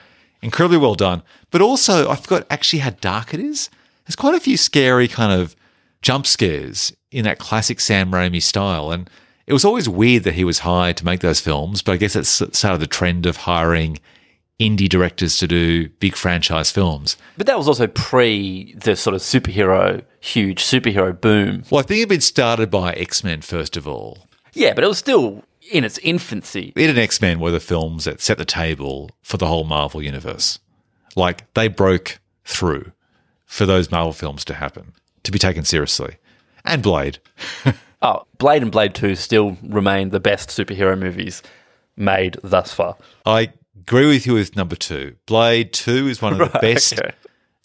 Incredibly well done. But also, I forgot actually how dark it is. There's quite a few scary kind of jump scares in that classic Sam Raimi style. And it was always weird that he was hired to make those films, but I guess that's sort of the trend of hiring indie directors to do big franchise films. but that was also pre the sort of superhero, huge superhero boom. Well, I think it'd been started by X Men first of all. Yeah, but it was still in its infancy. It and X Men were the films that set the table for the whole Marvel universe. Like they broke through for those Marvel films to happen, to be taken seriously. And Blade. Oh, Blade and Blade 2 still remain the best superhero movies made thus far. I agree with you with number two. Blade 2 is one of the best okay.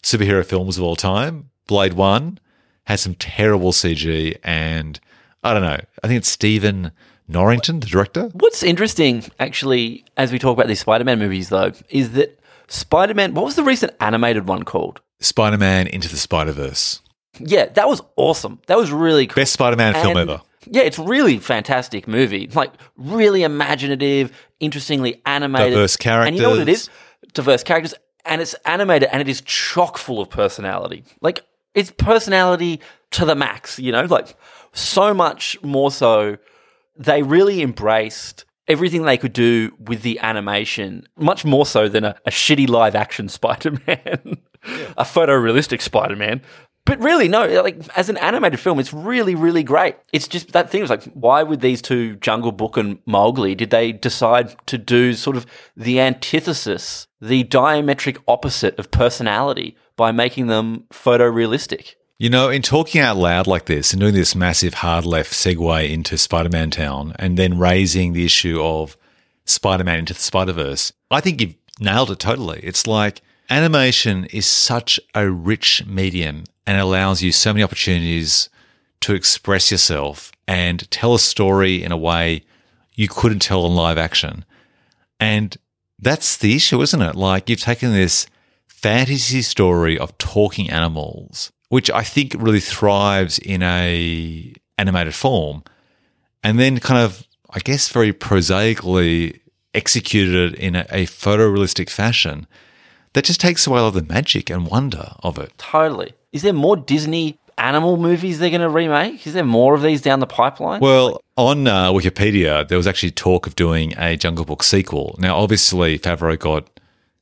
superhero films of all time. Blade 1 has some terrible CG, and I don't know. I think it's Stephen Norrington, the director. What's interesting, actually, as we talk about these Spider Man movies, though, is that Spider Man, what was the recent animated one called? Spider Man Into the Spider Verse. Yeah, that was awesome. That was really cool. Best Spider Man film ever. Yeah, it's really fantastic movie. Like really imaginative, interestingly animated, Diverse And you know what it is? Diverse characters, and it's animated, and it is chock full of personality. Like it's personality to the max. You know, like so much more so. They really embraced everything they could do with the animation, much more so than a, a shitty live action Spider Man, a photorealistic Spider Man. But really, no, like as an animated film, it's really, really great. It's just that thing. It's like, why would these two, Jungle Book and Mowgli, did they decide to do sort of the antithesis, the diametric opposite of personality by making them photorealistic? You know, in talking out loud like this and doing this massive hard left segue into Spider Man Town and then raising the issue of Spider Man into the Spider Verse, I think you've nailed it totally. It's like animation is such a rich medium and allows you so many opportunities to express yourself and tell a story in a way you couldn't tell in live action. And that's the issue, isn't it? Like you've taken this fantasy story of talking animals, which I think really thrives in a animated form, and then kind of, I guess, very prosaically executed in a, a photorealistic fashion. That just takes away all the magic and wonder of it. Totally. Is there more Disney animal movies they're going to remake? Is there more of these down the pipeline? Well, on uh, Wikipedia, there was actually talk of doing a Jungle Book sequel. Now, obviously, Favreau got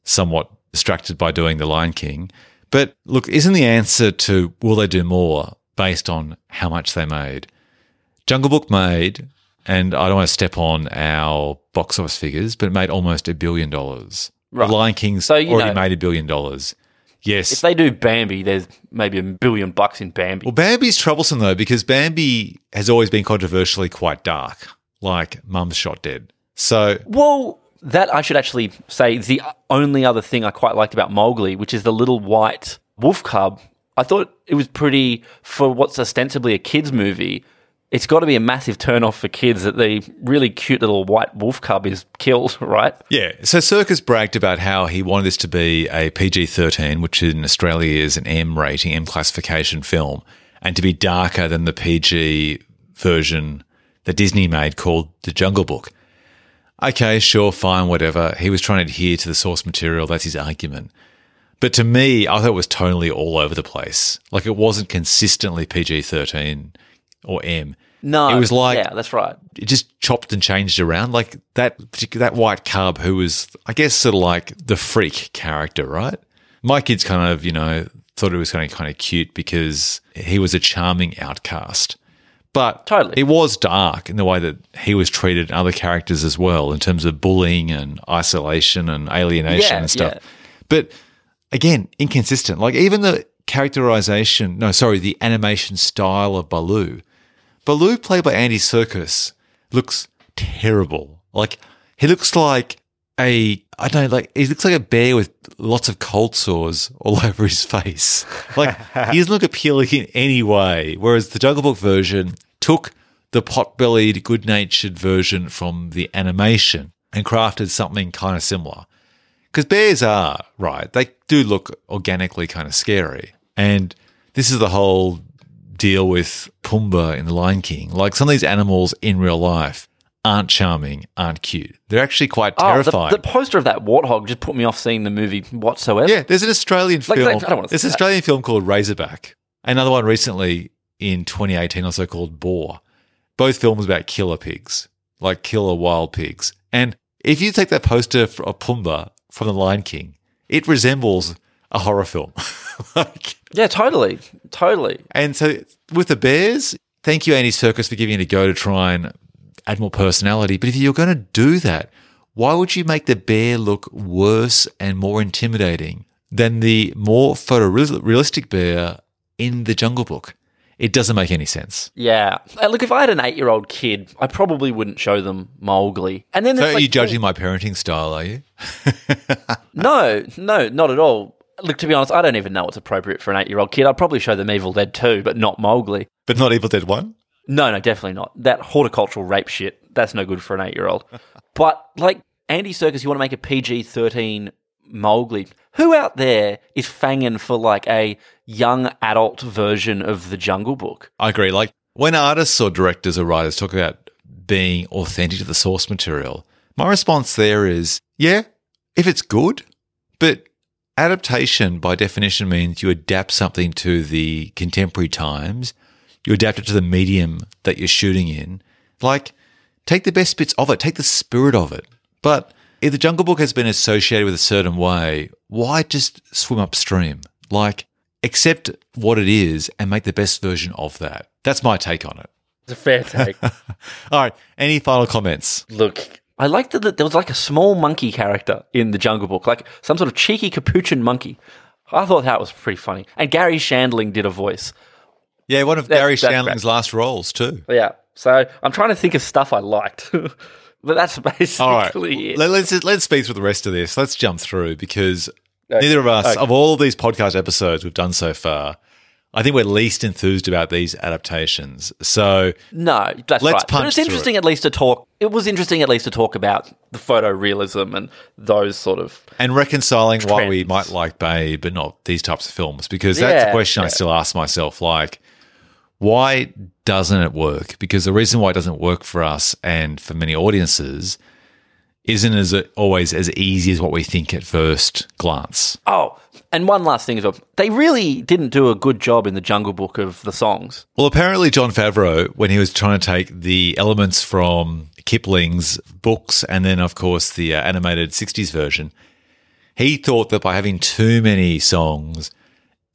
somewhat distracted by doing The Lion King. But look, isn't the answer to will they do more based on how much they made? Jungle Book made, and I don't want to step on our box office figures, but it made almost a billion dollars. Right. The Lion King's So, already know- made a billion dollars. Yes. if they do Bambi, there's maybe a billion bucks in Bambi. Well, Bambi's troublesome though because Bambi has always been controversially quite dark, like Mum's shot dead. So Well, that I should actually say is the only other thing I quite liked about Mowgli, which is the little white wolf cub. I thought it was pretty for what's ostensibly a kids movie. it's got to be a massive turn off for kids that the really cute little white wolf cub is killed, right? Yeah. So Serkis bragged about how he wanted this to be a PG 13, which in Australia is an M rating, M classification film, and to be darker than the PG version that Disney made called The Jungle Book. Okay, sure, fine, whatever. He was trying to adhere to the source material. That's his argument. But to me, I thought it was tonally all over the place. Like it wasn't consistently PG 13 or M. No, It was like- yeah, that's right. It just chopped and changed around. Like that that white cub who was, I guess, sort of like the freak character, right? My kids kind of, you know, thought it was kind of kind of cute because he was a charming outcast. But Totally. it was dark in the way that he was treated and other characters as well, in terms of bullying and isolation and alienation Yeah, and stuff. yeah. But again, inconsistent. Like even the characterization, no, sorry, the animation style of Baloo. Baloo, played by Andy Serkis, looks terrible. Like he looks like a I don't know, like he looks like a bear with lots of cold sores all over his face. Like he doesn't look appealing in any way. Whereas the Jungle Book version took the pot-bellied, good-natured version from the animation and crafted something kind of similar. Because bears are right; they do look organically kind of scary, and this is the whole deal with Pumbaa in The Lion King. Like some of these animals in real life aren't charming, aren't cute. They're actually quite Oh, the, terrifying. the poster of that warthog just put me off seeing the movie whatsoever. yeah, there's an Australian Like, film. I don't wanna there's see an that. Australian film called Razorback. Another one recently in 2018 also called Boar. Both films about killer pigs, like killer wild pigs. And if you take that poster of Pumbaa from The Lion King, it resembles a horror film. like, Yeah, totally, totally. and so with the Bears, thank you, Andy Serkis, for giving it a go to try and add more personality. But if you're going to do that, why would you make the bear look worse and more intimidating than the more photorealistic bear in the Jungle Book? It doesn't make any sense. Yeah. Uh, Look, if I had an eight-year-old kid, I probably wouldn't show them Mowgli. And then so are like, you judging my parenting style, are you? No, no, not at all. Look, to be honest, I don't even know what's appropriate for an eight-year-old kid. I'd probably show them Evil Dead 2, but not Mowgli. But not Evil Dead 1? No, no, definitely not. That horticultural rape shit, that's no good for an eight year old. but, like, Andy Serkis, you want to make a PG 13 Mowgli. Who out there is fanging for, like, a young adult version of The Jungle Book? I agree. Like when artists or directors or writers talk about being authentic to the source material, my response there is, yeah, if it's good, but adaptation by definition means you adapt something to the contemporary times, you adapt it to the medium that you're shooting in. Like, take the best bits of it, take the spirit of it. But if the Jungle Book has been associated with a certain way, why just swim upstream? Like, accept what it is and make the best version of that. That's my take on it. It's a fair take. All right. Any final comments? Look, I liked that there was like a small monkey character in The Jungle Book, like some sort of cheeky capuchin monkey. I thought that was pretty funny. And Garry Shandling did a voice. Yeah, one of That's- Garry Shandling's last roles too. Yeah. So I'm trying to think of stuff I liked. but that's basically All right. it. Let- Let's let's speak through the rest of this. Let's jump through because Okay. neither of us, Okay. of all of these podcast episodes we've done so far, I think we're least enthused about these adaptations. So No, that's Let's right. But it's interesting at least to talk. It was interesting at least to talk about the photorealism and those sort of. and reconciling why we might like Babe but not these types of films because that's a Yeah, question I still ask myself like why doesn't it work because the reason why it doesn't work for us and for many audiences isn't as always as easy as what we think at first glance Oh, and one last thing as well. They really didn't do a good job in the Jungle Book of the songs. well apparently Jon Favreau when he was trying to take the elements from Kipling's books and then of course the uh, animated 60s version he thought that by having too many songs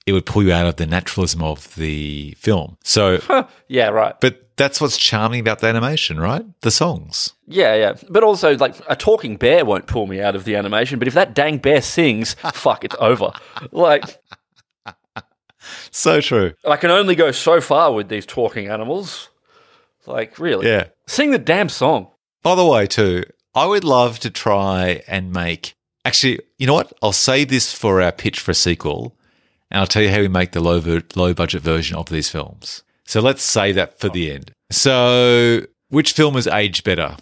it would pull you out of the naturalism of the film. So, Yeah, right. but that's what's charming about the animation, right? The songs. Yeah, yeah. But also, like, a talking bear won't pull me out of the animation, but if that dang bear sings, fuck, it's over. Like, So true. I can only go so far with these talking animals. Like, really? Yeah. Sing the damn song. By the way, too, I would love to try and make. Actually, you know what? I'll save this for our pitch for a sequel, and I'll tell you how we make the low ver- low budget version of these films. So let's save that for the end. So, which film has aged better,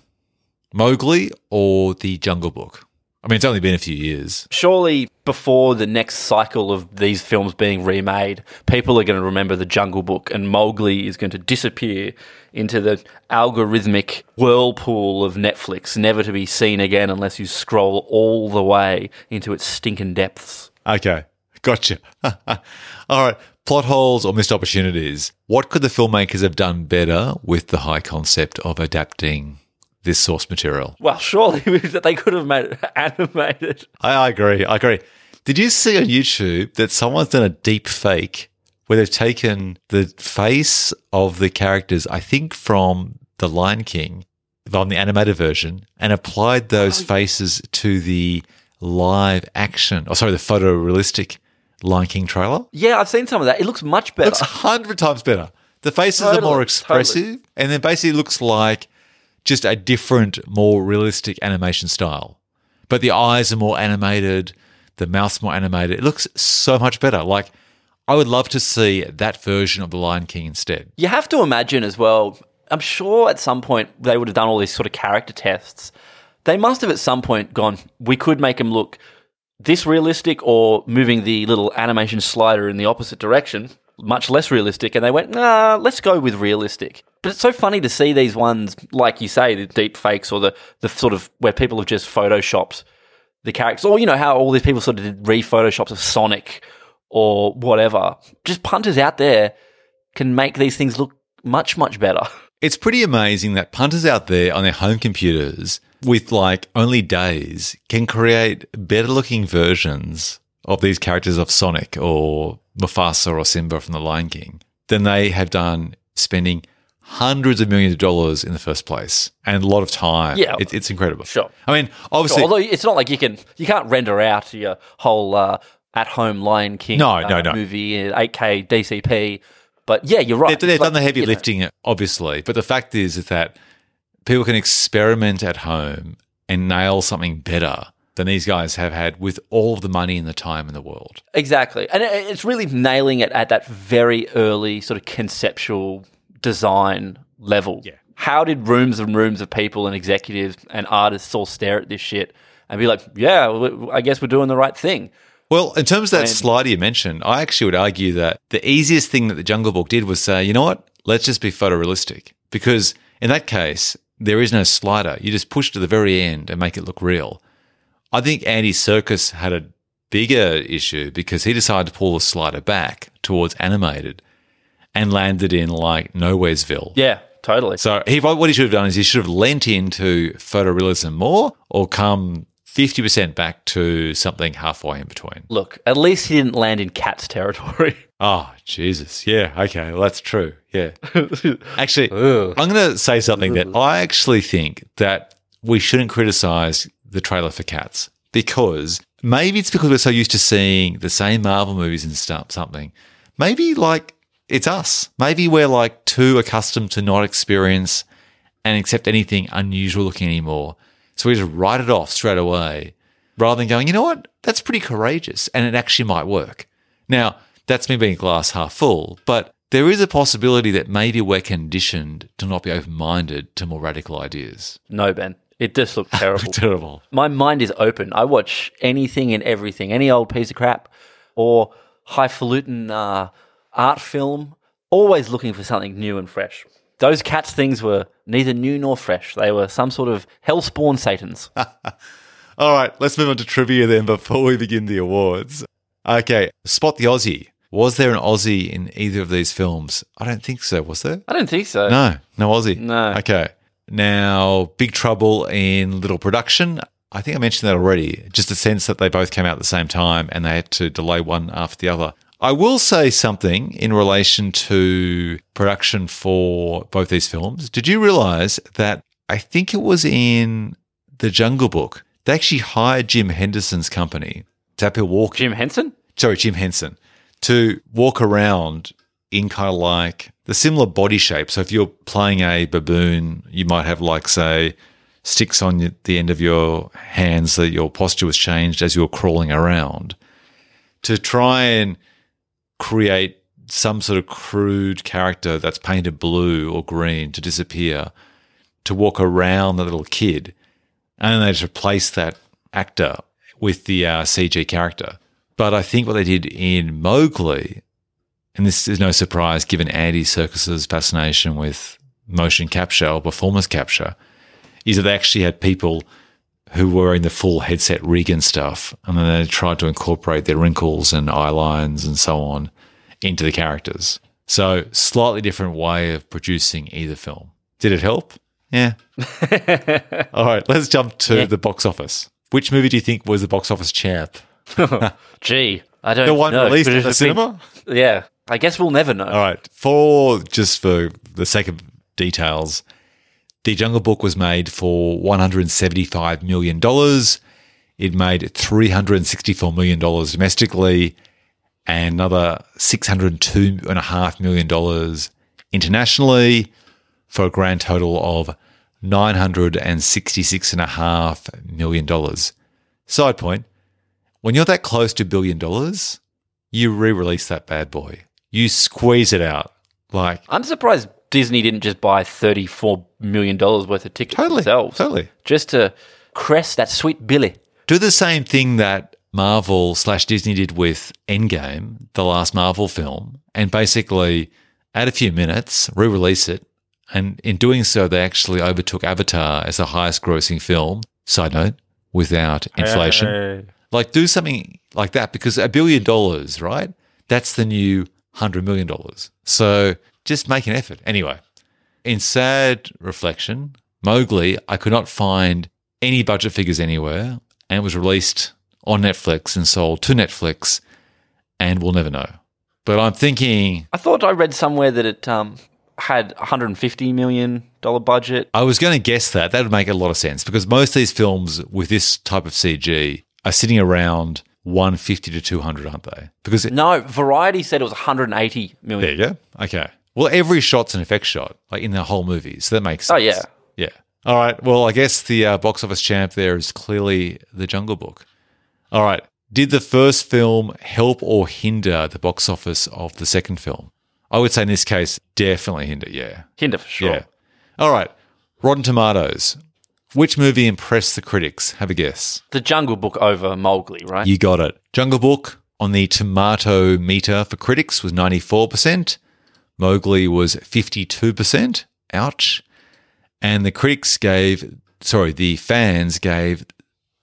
Mowgli or The Jungle Book? I mean, it's only been a few years. Surely, before the next cycle of these films being remade, people are going to remember the Jungle Book, and Mowgli is going to disappear into the algorithmic whirlpool of Netflix, never to be seen again unless you scroll all the way into its stinking depths. Okay, gotcha. All right, plot holes or missed opportunities. What could the filmmakers have done better with the high concept of adapting this source material? Well, surely they could have made it animated. I, I agree. I agree. Did you see on YouTube that someone's done a deep fake where they've taken the face of the characters, I think from The Lion King, on the animated version, and applied those oh. faces to the live action, or sorry, the photorealistic Lion King trailer? Yeah, I've seen some of that. It looks much better. looks a hundred times better. The faces are more expressive, and then basically looks like just a different, more realistic animation style. But the eyes are more animated, the mouth's more animated. It looks so much better. Like I would love to see that version of the Lion King instead. You have to imagine as well. I'm sure at some point they would have done all these sort of character tests. They must have at some point gone, we could make them look this realistic or moving the little animation slider in the opposite direction, much less realistic. And they went, nah, let's go with realistic. But it's so funny to see these ones, like you say, the deep fakes or the, the sort of where people have just photoshopped the characters. Or, you know, how all these people sort of did re photoshops of Sonic or whatever. Just punters out there can make these things look much, much better. It's pretty amazing that punters out there on their home computers with like only days can create better looking versions of these characters of Sonic or Mufasa or Simba from The Lion King than they have done spending hundreds of millions of dollars in the first place and a lot of time. Yeah. It, it's incredible. Sure. I mean, obviously, Although it's not like you can you can't render out your whole uh, at home Lion King No, uh, no, no. movie in 8K DCP. But yeah, you're right. They, they've like, done the heavy you know, lifting, obviously, but the fact is, is that people can experiment at home and nail something better than these guys have had with all of the money and the time in the world. Exactly. And it's really nailing it at that very early sort of conceptual design level. Yeah. How did rooms and rooms of people and executives and artists all stare at this shit and be like, yeah, I guess we're doing the right thing? Well, in terms of that And- slider you mentioned, I actually would argue that the easiest thing that the Jungle Book did was say, you know what, let's just be photorealistic. Because in that case, there is no slider. You just push to the very end and make it look real. I think Andy Serkis had a bigger issue because he decided to pull the slider back towards animated and landed in like Nowheresville. Yeah, totally. So he, what he should have done is he should have lent into photorealism more or come 50% back to something halfway in between. Look, at least he didn't land in cat's territory. Oh, Jesus. Yeah. Okay. Well, that's true. Yeah. Actually, I'm going to say something that I actually think that we shouldn't criticize the trailer for Cats because maybe it's because we're so used to seeing the same Marvel movies and stuff, something. Maybe like it's us. Maybe we're like too accustomed to not experience and accept anything unusual looking anymore. So we just write it off straight away rather than going, you know what? That's pretty courageous and it actually might work. Now, that's me being glass half full, but there is a possibility that maybe we're conditioned to not be open minded to more radical ideas. no, Ben. It just looked terrible. Terrible. My mind is open. I watch anything and everything, any old piece of crap or highfalutin uh, art film, always looking for something new and fresh. Those cats things were neither new nor fresh. They were some sort of hellspawn satans. All right, let's move on to trivia then before we begin the awards. Okay, spot the Aussie. Was there an Aussie in either of these films? I don't think so, was there? I don't think so. No, no Aussie. No. Okay. Now, Big Trouble in Little Production. I think I mentioned that already. Just a sense that they both came out at the same time and they had to delay one after the other. I will say something in relation to production for both these films. Did you realize that I think it was in The Jungle Book, they actually hired Jim Henderson's company to have walk Jim Henson? sorry, Jim Henson, to walk around in kind of like the similar body shape. So if you're playing a baboon, you might have like say sticks on the end of your hands so that your posture was changed as you were crawling around to try and create some sort of crude character that's painted blue or green to disappear to walk around the little kid. And then they just replace that actor with the uh, CG character. But I think what they did in Mowgli, and this is no surprise given Andy Serkis's fascination with motion capture or performance capture, is that they actually had people who were in the full headset rig and stuff, and then they tried to incorporate their wrinkles and eye lines and so on into the characters. So, slightly different way of producing either film. Did it help? Yeah. All right, let's jump to Yeah. the box office. Which movie do you think was the box office champ? Gee, I don't The one know. released in the have been- Yeah, I guess we'll never know. All right, for just for the sake of details, The Jungle Book was made for $175 million. It made $364 million domestically and another $602.5 million internationally for a grand total of $966.5 million. Side point when you're that close to a billion dollars, you re release that bad boy. You squeeze it out. Like, I'm surprised Disney didn't just buy $34 million worth of tickets totally. themselves. Totally. Just to crest that sweet Billy. Do the same thing that Marvel slash Disney did with Endgame, the last Marvel film, and basically add a few minutes, re release it. And in doing so, they actually overtook Avatar as the highest grossing film. Side note, without inflation. Like, do something like that because a billion dollars, right? That's the new hundred million dollars. So just make an effort. Anyway, in sad reflection, Mowgli, I could not find any budget figures anywhere and it was released on Netflix and sold to Netflix and we'll never know. But I'm thinking I thought I read somewhere that it um, had $150 million budget. I was going to guess that. That would make a lot of sense because most of these films with this type of CG are sitting around 150 to 200, aren't they? Because it, No, Variety said it was 180 million. There you go. Okay. Well, every shot's an effect shot, like in the whole movie. So that makes sense. Oh, yeah. Yeah. All right. Well, I guess the uh, box office champ there is clearly The Jungle Book. All right. Did the first film help or hinder the box office of the second film? I would say in this case, definitely hinder. Yeah. Hinder for sure. Yeah. All right. Rotten Tomatoes. Which movie impressed the critics? Have a guess. The Jungle Book over Mowgli, right? You got it. Jungle Book on the tomato meter for critics was 94%. Mowgli was 52%. Ouch. And the critics gave, sorry, the fans gave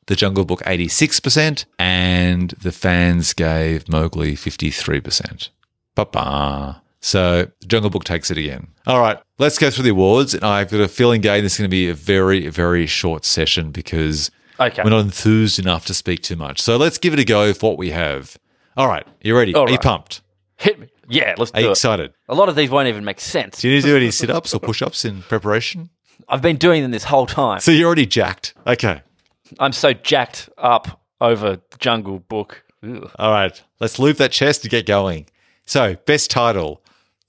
the Jungle Book 86%, and the fans gave Mowgli 53%. Ba-ba. So Jungle Book takes it again. All right, let's go through the awards. And I've got a feeling, Gay, this is going to be a very, very short session because Okay. we're not enthused enough to speak too much. So let's give it a go for what we have. All right, you ready? All Are you pumped? Hit me. Yeah, let's Are you do it. excited? A lot of these won't even make sense. Do you need to do any sit ups or push ups in preparation? I've been doing them this whole time. So you're already jacked. Okay. I'm so jacked up over Jungle Book. Ugh. All right, let's loop that chest and get going. So, best title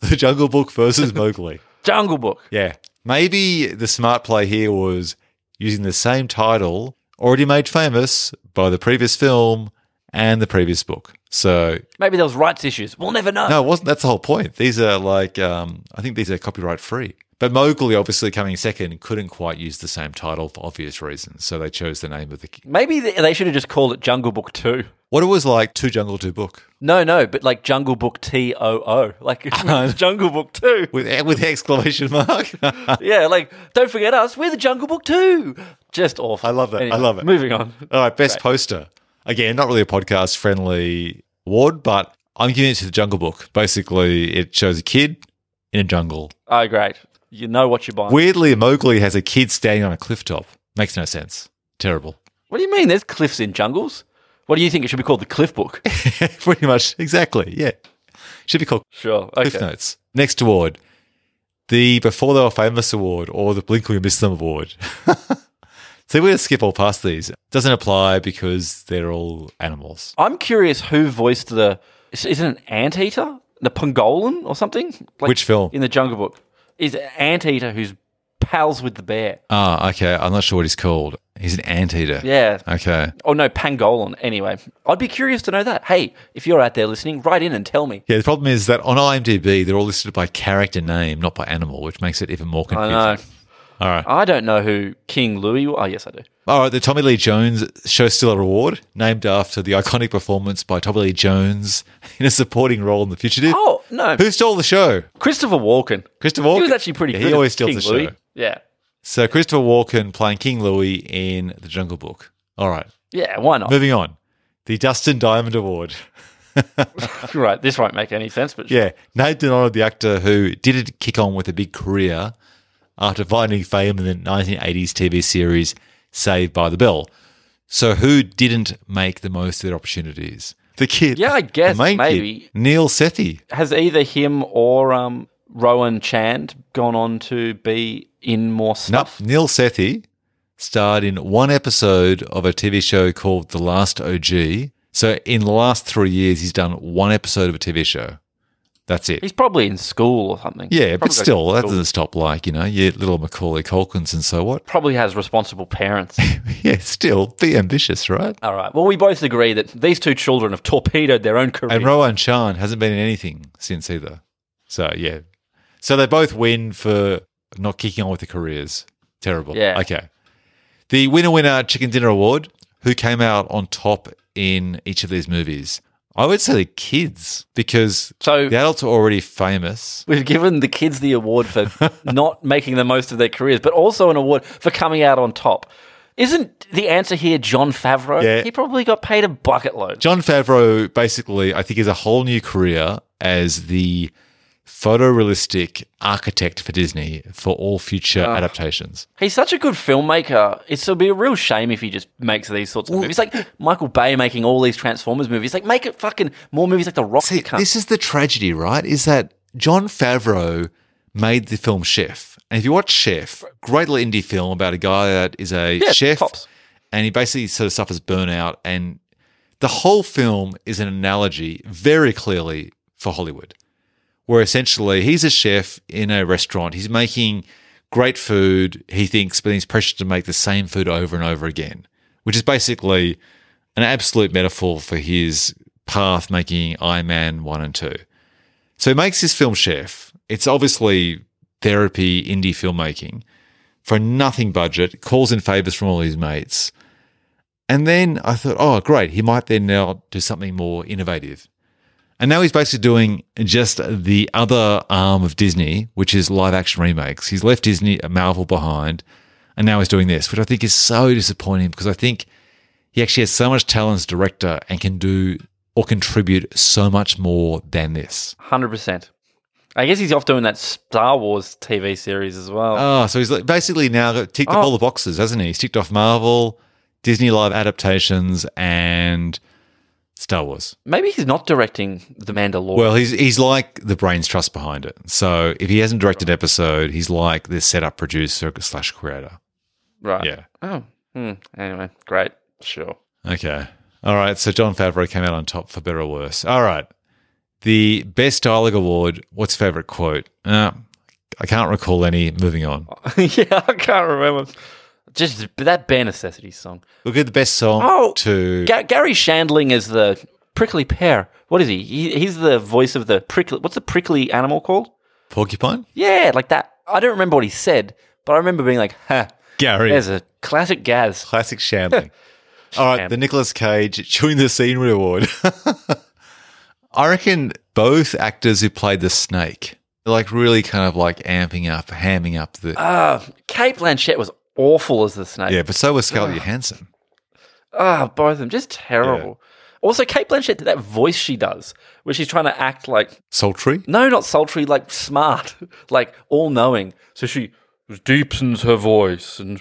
The Jungle Book versus Mowgli. Jungle Book. Yeah. Maybe the smart play here was using the same title already made famous by the previous film and the previous book. So, Maybe there was rights issues. We'll never know. no, it wasn't. That's the whole point. These are like, um, I think these are copyright free. But Mowgli, obviously coming second, couldn't quite use the same title for obvious reasons. So they chose the name of the. Maybe they should have just called it Jungle Book 2. What it was like, Two Jungle, Two Book. No, no, but like Jungle Book T O O. Like Jungle Book 2. With, with the exclamation mark. Yeah, like, don't forget us. We're the Jungle Book 2. Just awful. I love that. I love it. Moving on. All right, best poster. Again, not really a podcast friendly award, but I'm giving it to the Jungle Book. Basically, it shows a kid in a jungle. Oh, great. You know what you're buying. Weirdly, Mowgli has a kid standing on a cliff top. Makes no sense. Terrible. what do you mean? There's cliffs in jungles. What do you think it should be called? The Cliff Book? Pretty much, exactly. Yeah. Should be called Sure. Cliff Notes. Next award. The Before They Were Famous Award or the Blink You Missed Them Award. so we're going to skip all past these. Doesn't apply because they're all animals. I'm curious who voiced the. Is, is it an anteater? The Pangolin or something? Like Which film? In the Jungle Book. Is it an anteater who's pals with the bear? Ah, okay. I'm not sure what he's called. He's an anteater. Yeah. Okay. Oh no, pangolin. Anyway, I'd be curious to know that. Hey, if you're out there listening, write in and tell me. Yeah, the problem is that on IMDb, they're all listed by character name, not by animal, which makes it even more I confusing. know. All right. I don't know who King Louis. Oh yes, I do. All right. The Tommy Lee Jones Show Stealer Award, named after the iconic performance by Tommy Lee Jones in a supporting role in The Fugitive. Oh no, Who stole the show? Christopher Walken. Christopher Walken. He was actually pretty Yeah, good. He always steals King the show. Yeah, So Christopher Walken playing King Louis in The Jungle Book. All right. yeah. Why not? Moving on. The Dustin Diamond Award. right. This won't make any sense, but Yeah, Nathan honoured the actor who didn't kick on with a big career after finding fame in the 1980s TV series Saved by the Bell. So, who didn't make the most of their opportunities? The kid. Yeah, I guess, main kid, maybe. Neil Sethi. has either him or um, Rohan Chand gone on to be in more Nope. stuff? Neil Sethi starred in one episode of a TV show called The Last OG. So, in the last three years, he's done one episode of a TV show. That's it. He's probably in school or something. Yeah, but still, that doesn't stop, like, you know, your little Macaulay Culkins and so what? probably has responsible parents. Yeah, still be ambitious, right? All right. Well, we both agree that these two children have torpedoed their own career. And Rohan Chand hasn't been in anything since either. So yeah, so they both win for not kicking on with their careers. Terrible. Yeah. Okay. The winner winner chicken dinner award. Who came out on top in each of these movies? I would say the kids because So- the adults are already famous. We've given the kids the award for not making the most of their careers, but also an award for coming out on top. Isn't the answer here Jon Favreau? Yeah. He probably got paid a bucket load. Jon Favreau basically, I think, is a whole new career as the photorealistic architect for Disney for all future adaptations. He's such a good filmmaker. It's it'll be a real shame if he just makes these sorts of movies. Like Michael Bay making all these Transformers movies. Like make it fucking more movies like The Rock. See, this is the tragedy, right? Is that Jon Favreau made the film Chef. And if you watch Chef, great little indie film about a guy that is a Yeah, chef tops. and he basically sort of suffers burnout. And the whole film is an analogy very clearly for Hollywood, where essentially he's a chef in a restaurant. He's making great food, he thinks, but he's pressured to make the same food over and over again, which is basically an absolute metaphor for his path making Iron Man 1 and 2. So he makes this film Chef. It's obviously therapy, indie filmmaking for nothing budget, calls in favors from all his mates. And then I thought, oh, great, he might then now do something more innovative. And now he's basically doing just the other arm of Disney, which is live action remakes. He's left Disney, uh, Marvel behind, and now he's doing this, which I think is so disappointing because I think he actually has so much talent as a director and can do or contribute so much more than this. Hundred percent. I guess he's off doing that Star Wars TV series as well. Oh, so he's basically now ticked off Oh. all the boxes, hasn't he? He's ticked off Marvel, Disney live adaptations, and Star Wars. Maybe he's not directing The Mandalorian. Well, he's he's like the brains trust behind it. So if he hasn't directed an episode, he's like the setup producer slash creator. right. Yeah. Oh. Hmm. Anyway, great. Sure. Okay. All right. So Jon Favreau came out on top for better or worse. All right. The best dialogue award. What's your favorite quote? Uh, I can't recall any. Moving on. yeah, I can't remember. Just that bare necessities song. Look at the best song Oh, to Ga- Garry Shandling is the prickly pear. What is he? he? He's the voice of the prickly. What's the prickly animal called? Porcupine. Yeah, like that. I don't remember what he said, but I remember being like, "Ha, Gary. there's a classic Gaz." Classic Shandling. All right, the Nicolas Cage chewing the scenery award. I reckon both actors who played the snake, like really kind of like amping up, hamming up the. Ah, Cate Blanchett was awful as the snake. yeah, but so was Scarlett Johansson. Ah, both of them just terrible. Also, Cate Blanchett, that voice she does, where she's trying to act like Sultry. no, not sultry, like smart, like all knowing. So she deepens her voice and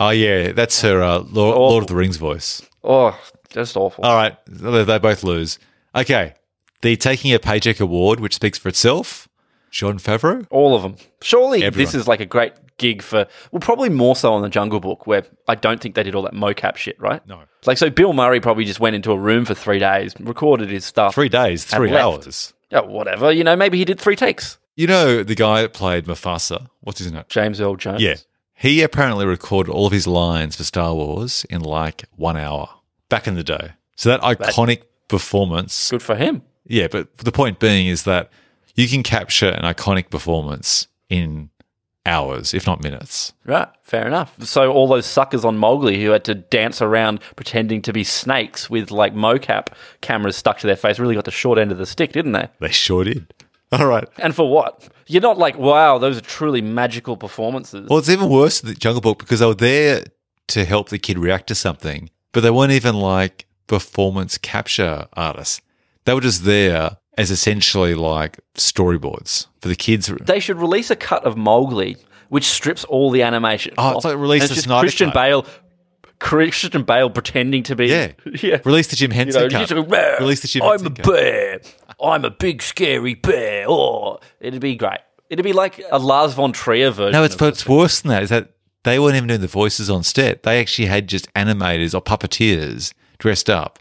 Oh yeah, that's her uh, Lord, Lord of the Rings voice. oh, just awful. All right, they they both lose. Okay, the taking a paycheck award, which speaks for itself. Jon Favreau. All of them. Surely Everyone. this is like a great gig for, well, probably more so on the Jungle Book, where I don't think they did all that mocap shit, right? No. Like, so Bill Murray probably just went into a room for three days, recorded his stuff. Three days, three left. hours. Yeah, whatever. You know, maybe he did three takes. You know the guy that played Mufasa. What's his name? James Earl Jones. Yeah. He apparently recorded all of his lines for Star Wars in like one hour back in the day. So that iconic performance. Good for him. Yeah, but the point being is that you can capture an iconic performance in hours, if not minutes. Right, fair enough. So all those suckers on Mowgli who had to dance around pretending to be snakes with like mocap cameras stuck to their face really got the short end of the stick, didn't they? They sure did. All right. And for what? You're not like, wow, those are truly magical performances. Well, it's even worse than the Jungle Book because they were there to help the kid react to something, but they weren't even like performance capture artists. They were just there as essentially like storyboards for the kids. they should release a cut of Mowgli which strips all the animation. Oh, it's off. like release And the it's Christian cut. Bale. Christian Bale pretending to be Yeah. yeah Release the Jim You Henson know, cut. Release the Jim I'm Henson a cut. bear. I'm a big scary bear. Oh, it'd be great. It'd be like a Lars von Trier version. No, it's it's worse than that. Is that they weren't even doing the voices on set. They actually had just animators or puppeteers dressed up,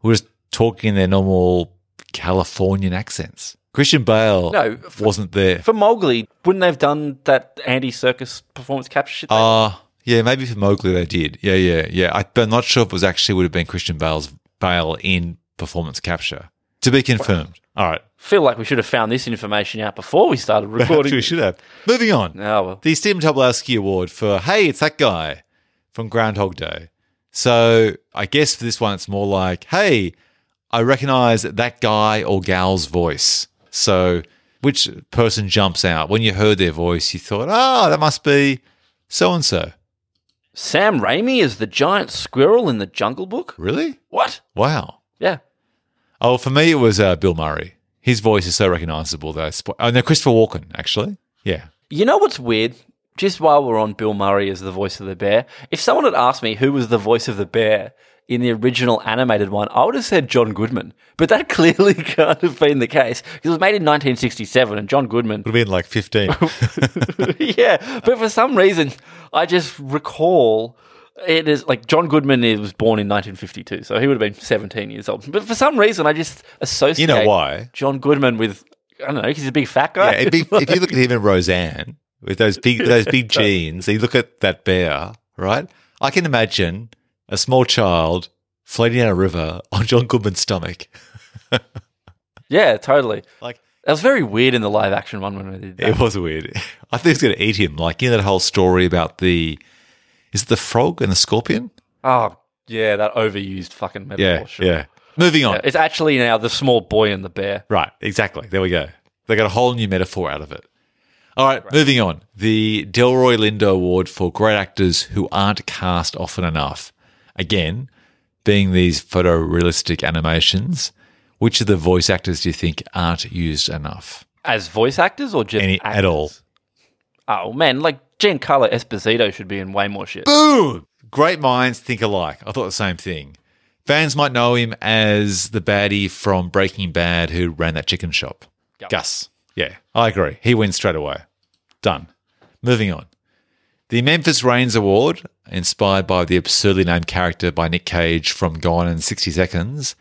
who were just talking in their normal Californian accents. Christian Bale No, for- wasn't there. For Mowgli, wouldn't they have done that Andy Serkis performance capture shit? Ah, yeah, maybe for Mowgli they did. Yeah, yeah, yeah. I, but I'm not sure if it was actually would have been Christian Bale's Bale in performance capture. To be confirmed. All right. feel like we should have found this information out before we started recording. we should have. Moving on. Oh, well. the Stephen Tobolowsky Award for Hey, it's that guy from Groundhog Day. So I guess for this one, it's more like, Hey, I recognize that guy or gal's voice. So which person jumps out? When you heard their voice, you thought, Oh, that must be so and so. Sam Raimi is the giant squirrel in the Jungle Book? Really? What? Wow. Yeah. Oh, for me, it was uh, Bill Murray. His voice is so recognizable spo- oh, no, Christopher Walken, actually. Yeah. You know what's weird? Just while we're on Bill Murray as the voice of the bear, if someone had asked me who was the voice of the bear in the original animated one, I would have said John Goodman. But that clearly can't have been the case because it was made in 1967 and John Goodman. Would have been like 15. yeah, but for some reason, I just recall it is like John Goodman is- was born in 1952, so he would have been 17 years old. But for some reason, I just associate you know why? John Goodman with I don't know, 'cause he's a big fat guy. Yeah, be, if you look at him and Roseanne with those big those big jeans, you look at that bear, right? I can imagine a small child floating down a river on John Goodman's stomach. yeah, totally. Like That was very weird in the live action one when we did that. it was weird. I think it's going to eat him. Like you know that whole story about the is it the frog and the scorpion? Oh, yeah, that overused fucking metaphor. Yeah, sure. yeah. Moving on. Yeah, It's actually now the small boy and the bear. Right, exactly. There we go. They got a whole new metaphor out of it. All right, moving on. The Delroy Lindo Award for great actors who aren't cast often enough. Again, being these photorealistic animations, which of the voice actors do you think aren't used enough? As voice actors or just Any- at all. Oh, man, like Giancarlo Esposito should be in way more shit. Boom! Great minds think alike. I thought the same thing. Fans might know him as the baddie from Breaking Bad who ran that chicken shop. Yep. Gus. Yeah, I agree. He wins straight away. Done. Moving on. The Memphis Raines Award, inspired by the absurdly named character by Nick Cage from Gone in 60 Seconds.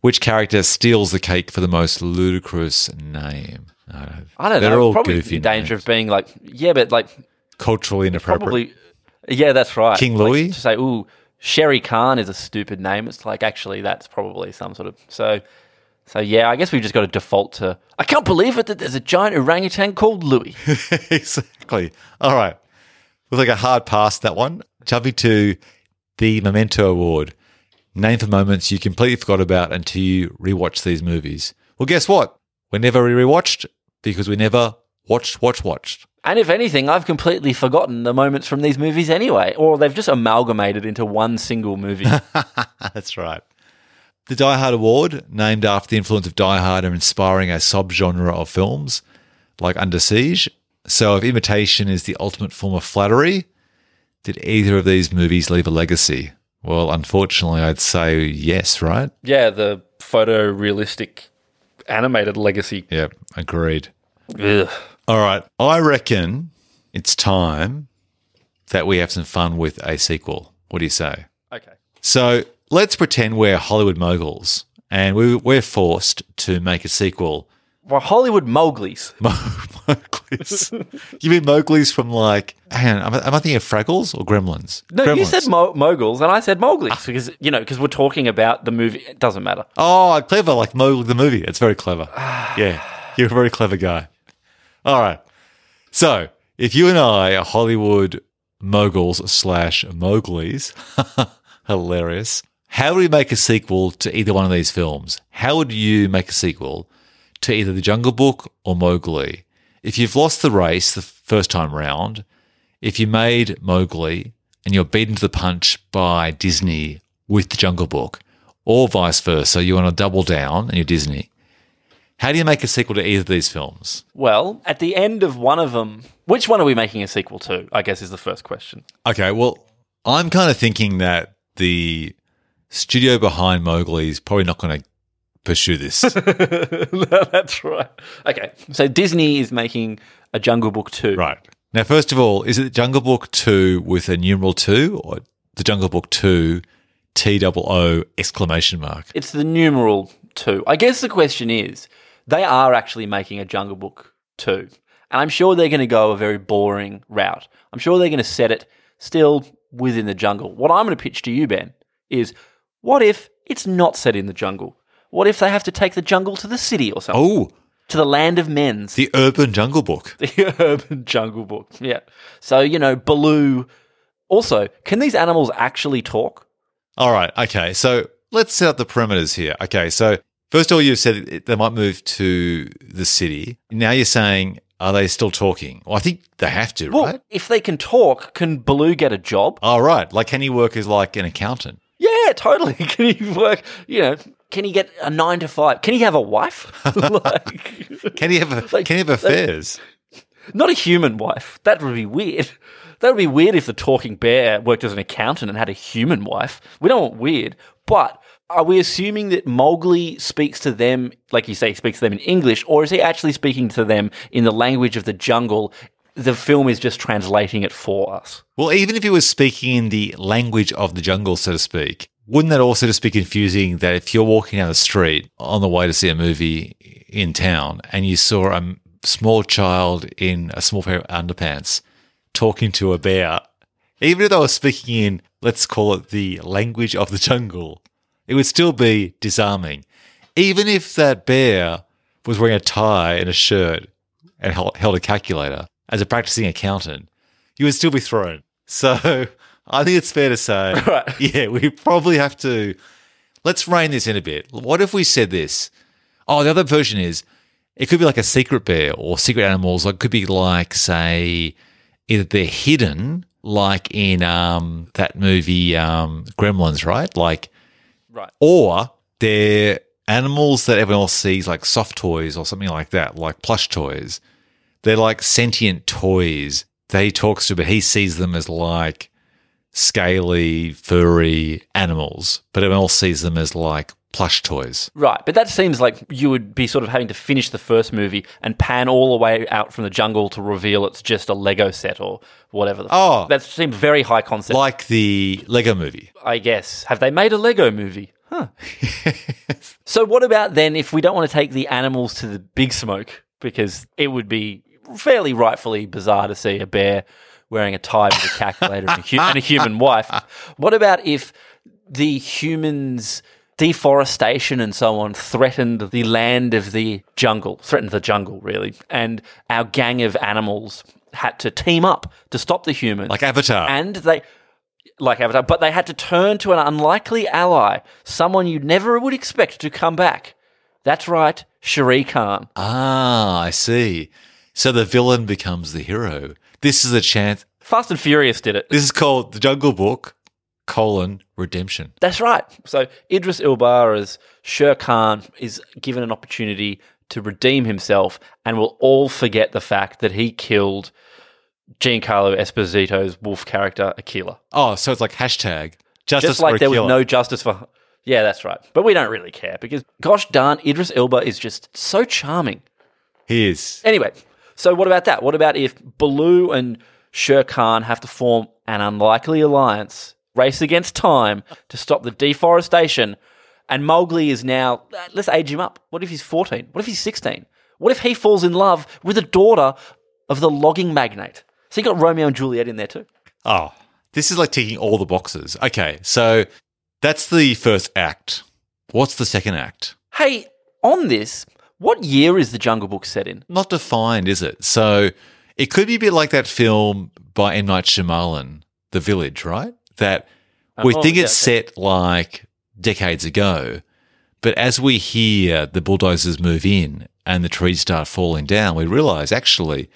Which character steals the cake for the most ludicrous name? I don't, know. I don't They're know. all probably goofy in danger names. of being like, yeah, but like culturally inappropriate. probably, yeah, that's right. King Like, Louis? to say, ooh, Shere Khan is a stupid name. It's like actually that's probably some sort of so. So yeah, I guess we've just got to default to. I can't believe it that there's a giant orangutan called Louis. exactly. All right. We'll take a hard pass that one. Jumping to the Memento Award. Name for moments you completely forgot about until you rewatch these movies. Well, guess what? We never rewatched because we never watched, watched, watched. And if anything, I've completely forgotten the moments from these movies anyway, or they've just amalgamated into one single movie. That's right. The Die Hard Award, named after the influence of Die Hard and inspiring a subgenre of films like Under Siege. So, if imitation is the ultimate form of flattery, did either of these movies leave a legacy? Well, unfortunately, I'd say yes, right? yeah, the photorealistic animated legacy. Yep, agreed. Ugh. All right. I reckon it's time that we have some fun with a sequel. What do you say? Okay. So let's pretend we're Hollywood moguls and we, we're forced to make a sequel Well, Hollywood Mowgli's. Mowgli's. you mean Mowgli's from like? Hang on, am I, am I thinking of Fraggles or Gremlins? No, you said Mo- Moguls, and I said Mowgli's ah. because you know because we're talking about the movie. It doesn't matter. Oh, clever, like Mowgli the movie. It's very clever. yeah, you're a very clever guy. All right. So, if you and I are Hollywood moguls slash Mowgli's, hilarious. How would we make a sequel to either one of these films? How would you make a sequel to either The Jungle Book or Mowgli? If you've lost the race the first time round, if you made Mowgli and you're beaten to the punch by Disney with The Jungle Book, or vice versa, you want to double down and you're Disney, how do you make a sequel to either of these films? Well, at the end of one of them, which one are we making a sequel to? I guess is the first question. Okay, well, I'm kind of thinking that the studio behind Mowgli is probably not going to pursue this. That's right. Okay, so Disney is making a Jungle Book two. right. Now, first of all, is it Jungle Book 2 with a numeral 2 or the Jungle Book 2 T double O exclamation mark? It's the numeral two. I guess the question is, they are actually making a Jungle Book two, and I'm sure they're going to go a very boring route. I'm sure they're going to set it still within the jungle. What I'm going to pitch to you, Ben, is what if it's not set in the jungle? What if they have to take the jungle to the city or something? Oh, To the land of men's. the Urban Jungle Book. The urban jungle book. Yeah. So, you know, Baloo. Also, can these animals actually talk? All right. Okay. So let's set up the perimeters here. Okay. So first of all, you said they might move to the city. Now you're saying, are they still talking? Well, I think they have to, Well, right? if they can talk, can Baloo get a job? All right. Like, can he work as like an accountant? Yeah, totally. Can he work, you know, can he get a nine to five? Can he have a wife? like, Can he have a, Like- can he have affairs? not a human wife. That would be weird. That would be weird if the talking bear worked as an accountant and had a human wife. We don't want weird. But are we assuming that Mowgli speaks to them, like you say, speaks to them in English, or is he actually speaking to them in the language of the jungle? The film is just translating it for us. Well, even if he was speaking in the language of the jungle, so to speak, wouldn't that also just be confusing that if you're walking down the street on the way to see a movie in town and you saw a small child in a small pair of underpants talking to a bear, even if they were speaking in, let's call it the language of the jungle, it would still be disarming. Even if that bear was wearing a tie and a shirt and held held a calculator as a practicing accountant, you would still be thrown. So I think it's fair to say, Right. yeah, we probably have to let's rein this in a bit. What if we said this? Oh, the other version is it could be like a secret bear or secret animals. Like it could be like, say, either they're hidden, like in um, that movie um, Gremlins, right? Like, Right. or they're animals that everyone else sees, like soft toys or something like that, like plush toys. They're like sentient toys that he talks to, but he sees them as like scaly, furry animals, but everyone else sees them as like plush toys. Right, but that seems like you would be sort of having to finish the first movie and pan all the way out from the jungle to reveal it's just a Lego set or whatever. The Oh. that seems very high concept. Like the Lego movie. I guess. Have they made a Lego movie? Huh. so what about then if we don't want to take the animals to the big smoke because it would be fairly rightfully bizarre to see a bear wearing a tie with a calculator and, a hu- and a human wife. What about if the humans deforestation and so on threatened the land of the jungle, threatened the jungle really, and our gang of animals had to team up to stop the humans. Like Avatar. And they like Avatar, but they had to turn to an unlikely ally, someone you never would expect to come back. That's right, Shere Khan. ah, I see. So the villain becomes the hero. This is a chance. Fast and Furious did it. This is called The Jungle Book, colon, redemption. That's right. So Idris Elba as Shere Khan is given an opportunity to redeem himself and will all forget the fact that he killed Giancarlo Esposito's wolf character, Akela. Oh, so it's like hashtag justice. Just like there was no justice for. Yeah, that's right. But we don't really care because, gosh darn, Idris Elba is just so charming. He is. Anyway, so what about that? What about if Baloo and Shere Khan have to form an unlikely alliance, race against time to stop the deforestation, and Mowgli is now, let's age him up. What if he's 14? What if he's 16? What if he falls in love with the daughter of the logging magnate? So you got Romeo and Juliet in there too. Oh, this is like ticking all the boxes. Okay, so that's the first act. What's the second act? Hey, on this, what year is the Jungle Book set in? Not defined, is it? So it could be a bit like that film by M. Night Shyamalan, The Village, right? That uh, we Oh, think yeah, it's okay. set like decades ago, but as we hear the bulldozers move in and the trees start falling down, we realize actually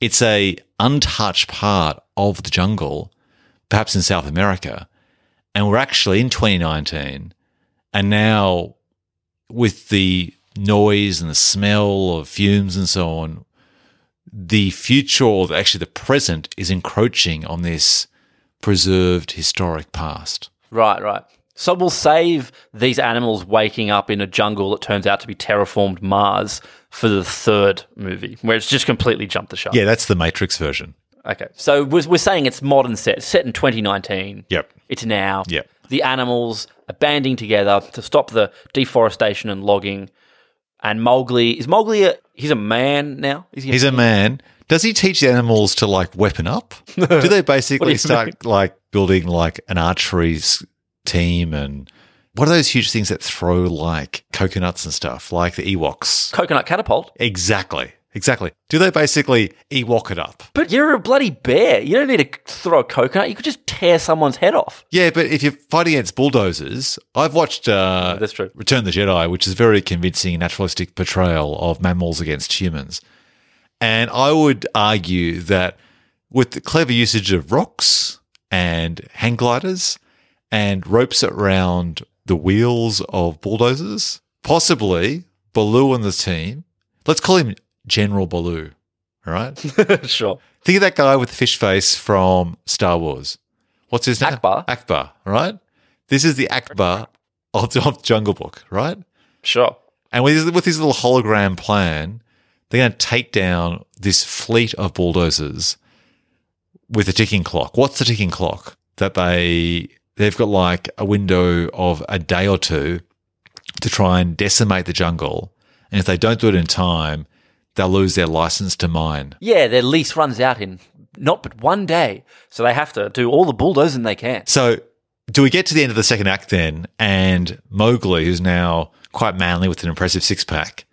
it's a untouched part of the jungle, perhaps in South America, and we're actually in 2019, and now with the noise and the smell of fumes and so on, the future or actually the present is encroaching on this preserved historic past. Right, right. So we'll save these animals waking up in a jungle that turns out to be terraformed Mars for the third movie, where it's just completely jumped the shark. Yeah, that's the Matrix version. Okay. So we're, we're saying it's modern set, set in 2019. Yep. It's now. Yep. The animals are banding together to stop the deforestation and logging. And Mowgli is Mowgli. A, he's a man now. Is he? He's a man. Does he teach the animals to like weapon up? Do they basically you start like building like an archery team and what are those huge things that throw like coconuts and stuff, like the Ewoks? coconut catapult. Exactly. Exactly. Do they basically Ewok it up? But you're a bloody bear. You don't need to throw a coconut. You could just tear someone's head off. Yeah, but if you're fighting against bulldozers, I've watched uh, That's true. Return the Jedi, which is a very convincing naturalistic portrayal of mammals against humans. And I would argue that with the clever usage of rocks and hang gliders and ropes around the wheels of bulldozers, possibly Baloo and the team, let's call him General Baloo, all right? sure. Think of that guy with the fish face from Star Wars. What's his name? Ackbar. Ackbar, right? This is the Ackbar of, of Jungle Book, right? Sure. And with his, with his little hologram plan, they're going to take down this fleet of bulldozers with a ticking clock. What's the ticking clock? That they they've got like a window of a day or two to try and decimate the jungle, and if they don't do it in time, they'll lose their license to mine. Yeah, their lease runs out in not but one day, so they have to do all the bulldozing they can. So, do we get to the end of the second act then? And Mowgli, who's now quite manly with an impressive six pack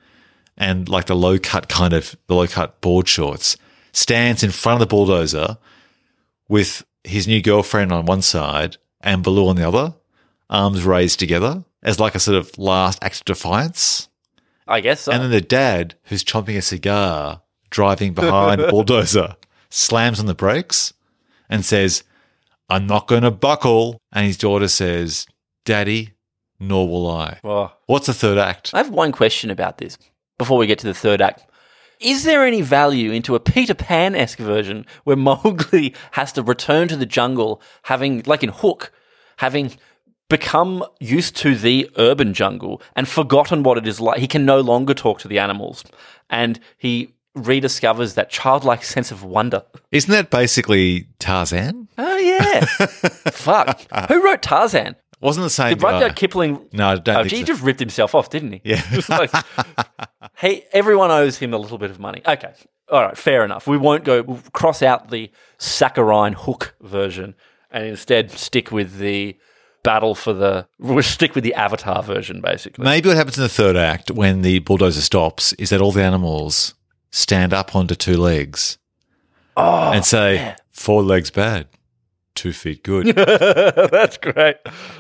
and like the low cut kind of the low cut board shorts, stands in front of the bulldozer with his new girlfriend on one side and Baloo on the other, arms raised together as like a sort of last act of defiance. I guess so. And then the dad, who's chomping a cigar, driving behind bulldozer, slams on the brakes and says, I'm not going to buckle. And his daughter says, Daddy, nor will I. Oh. What's the third act? I have one question about this before we get to the third act. Is there any value into a Peter Pan esque version where Mowgli has to return to the jungle, having, like in Hook, having become used to the urban jungle and forgotten what it is like? He can no longer talk to the animals. And he rediscovers that childlike sense of wonder. Isn't that basically Tarzan? Oh, yeah. Fuck. Who wrote Tarzan? Wasn't the same Did guy. Rudyard Kipling No, I don't Oh, he so. just ripped himself off, didn't he? Yeah. Like, hey, everyone owes him a little bit of money. Okay. All right, fair enough. We won't go we'll cross out the saccharine hook version and instead stick with the battle for the we'll stick with the avatar version basically. Maybe what happens in the third act when the bulldozer stops is that all the animals stand up onto two legs Oh, and say, four legs bad, two feet good. That's great.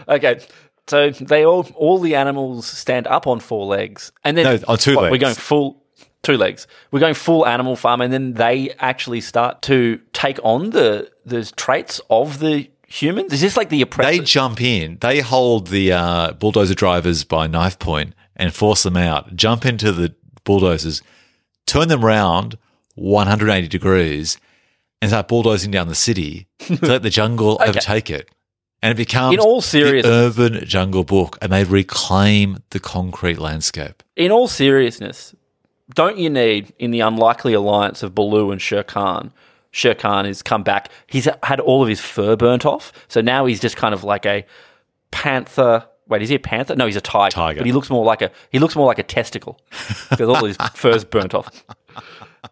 Okay. So they all all the animals stand up on four legs and then No, on two what, legs. We're going full two legs. We're going full animal farm and then they actually start to take on the the traits of the humans. Is this like the they jump in, they hold the uh, bulldozer drivers by knife point and force them out, jump into the bulldozers, turn them round 180 degrees, and start bulldozing down the city to let the jungle overtake it. And it becomes In all the seriousness- urban jungle book, and they reclaim the concrete landscape. In all seriousness, don't you need in the unlikely alliance of Baloo and Shere Khan? Shere Khan has come back. He's had all of his fur burnt off, so now he's just kind of like a panther Wait, is he a panther? No, he's a tiger. Tiger. But he looks more like a he looks more like a testicle because all his fur's burnt off.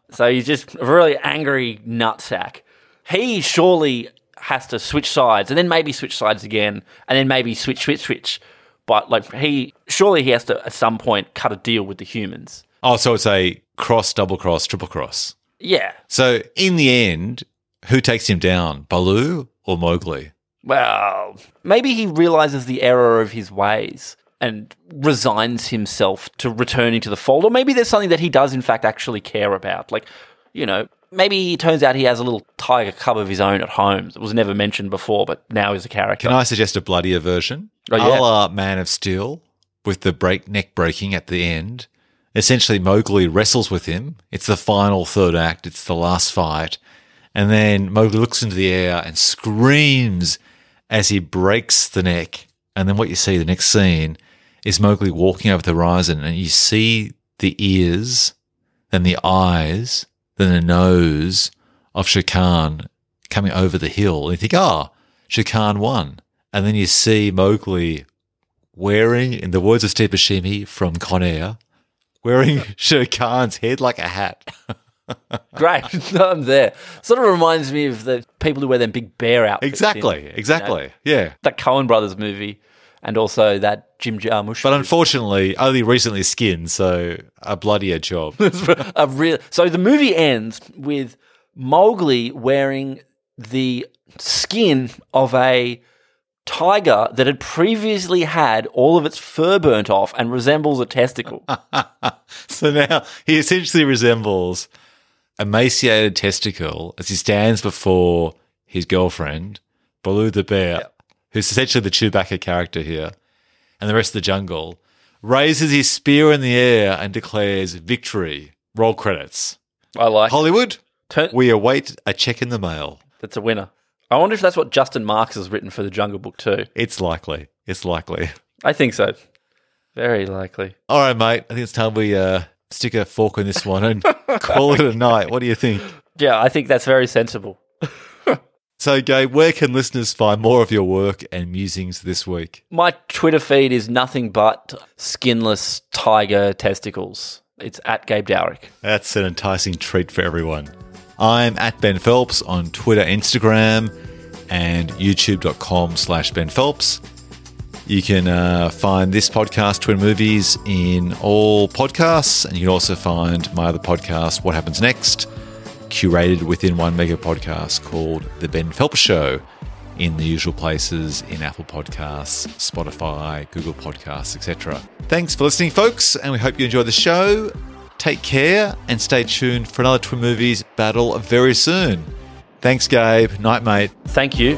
So he's just a really angry nutsack. He surely has to switch sides and then maybe switch sides again and then maybe switch, switch, switch. But like he surely he has to at some point cut a deal with the humans. Oh, so it's a cross, double cross, triple cross. Yeah. So in the end, who takes him down, Baloo or Mowgli? Well, maybe he realizes the error of his ways and resigns himself to returning to the fold. Or maybe there's something that he does, in fact, actually care about. Like, you know, maybe it turns out he has a little tiger cub of his own at home that was never mentioned before, but now is a character. Can I suggest a bloodier version? Oh, yeah. A la Man of Steel, with the break neck breaking at the end. Essentially, Mowgli wrestles with him. It's the final third act. It's the last fight. And then Mowgli looks into the air and screams as he breaks the neck. And then what you see, the next scene, is Mowgli walking over the horizon and you see the ears, then the eyes, then the nose of Shere Khan coming over the hill. And you think, ah, oh, Shere Khan won. And then you see Mowgli wearing, in the words of Steve Buscemi from Con Air, wearing Shere Khan's head like a hat. Great. I'm there. Sort of reminds me of the people who wear them big bear outfits. in, exactly, exactly. Yeah. that Coen Brothers movie and also that Jim Jarmusch. Uh, but movie. unfortunately, only recently skinned, so a bloodier job. a real. So the movie ends with Mowgli wearing the skin of a tiger that had previously had all of its fur burnt off and resembles a testicle. so now he essentially resembles emaciated testicle as he stands before his girlfriend, Baloo the bear, who's essentially the Chewbacca character here, and the rest of the jungle, raises his spear in the air and declares victory. Roll credits. I like. Hollywood, Turn- we await a check in the mail. that's a winner. I wonder if that's what Justin Marks has written for the Jungle Book too. It's likely. It's likely. I think so. Very likely. All right, mate. I think it's time we uh, stick a fork in this one and call it a night. What do you think? Yeah, I think that's very sensible. So, Gabe, where can listeners find more of your work and musings this week? My Twitter feed is nothing but skinless tiger testicles. It's at Gabe Dowrick. That's an enticing treat for everyone. I'm at Ben Phelps on Twitter, Instagram, and youtube.com slash Ben Phelps. You can uh, find this podcast, Twin Movies, in all podcasts, and you can also find my other podcast, What Happens Next, curated within one mega podcast called The Ben Phelps Show, in the usual places in Apple Podcasts, Spotify, Google Podcasts, etc. Thanks for listening, folks, and we hope you enjoy the show. Take care and stay tuned for another Twin Movies battle very soon. Thanks, Gabe. Night, mate. Thank you.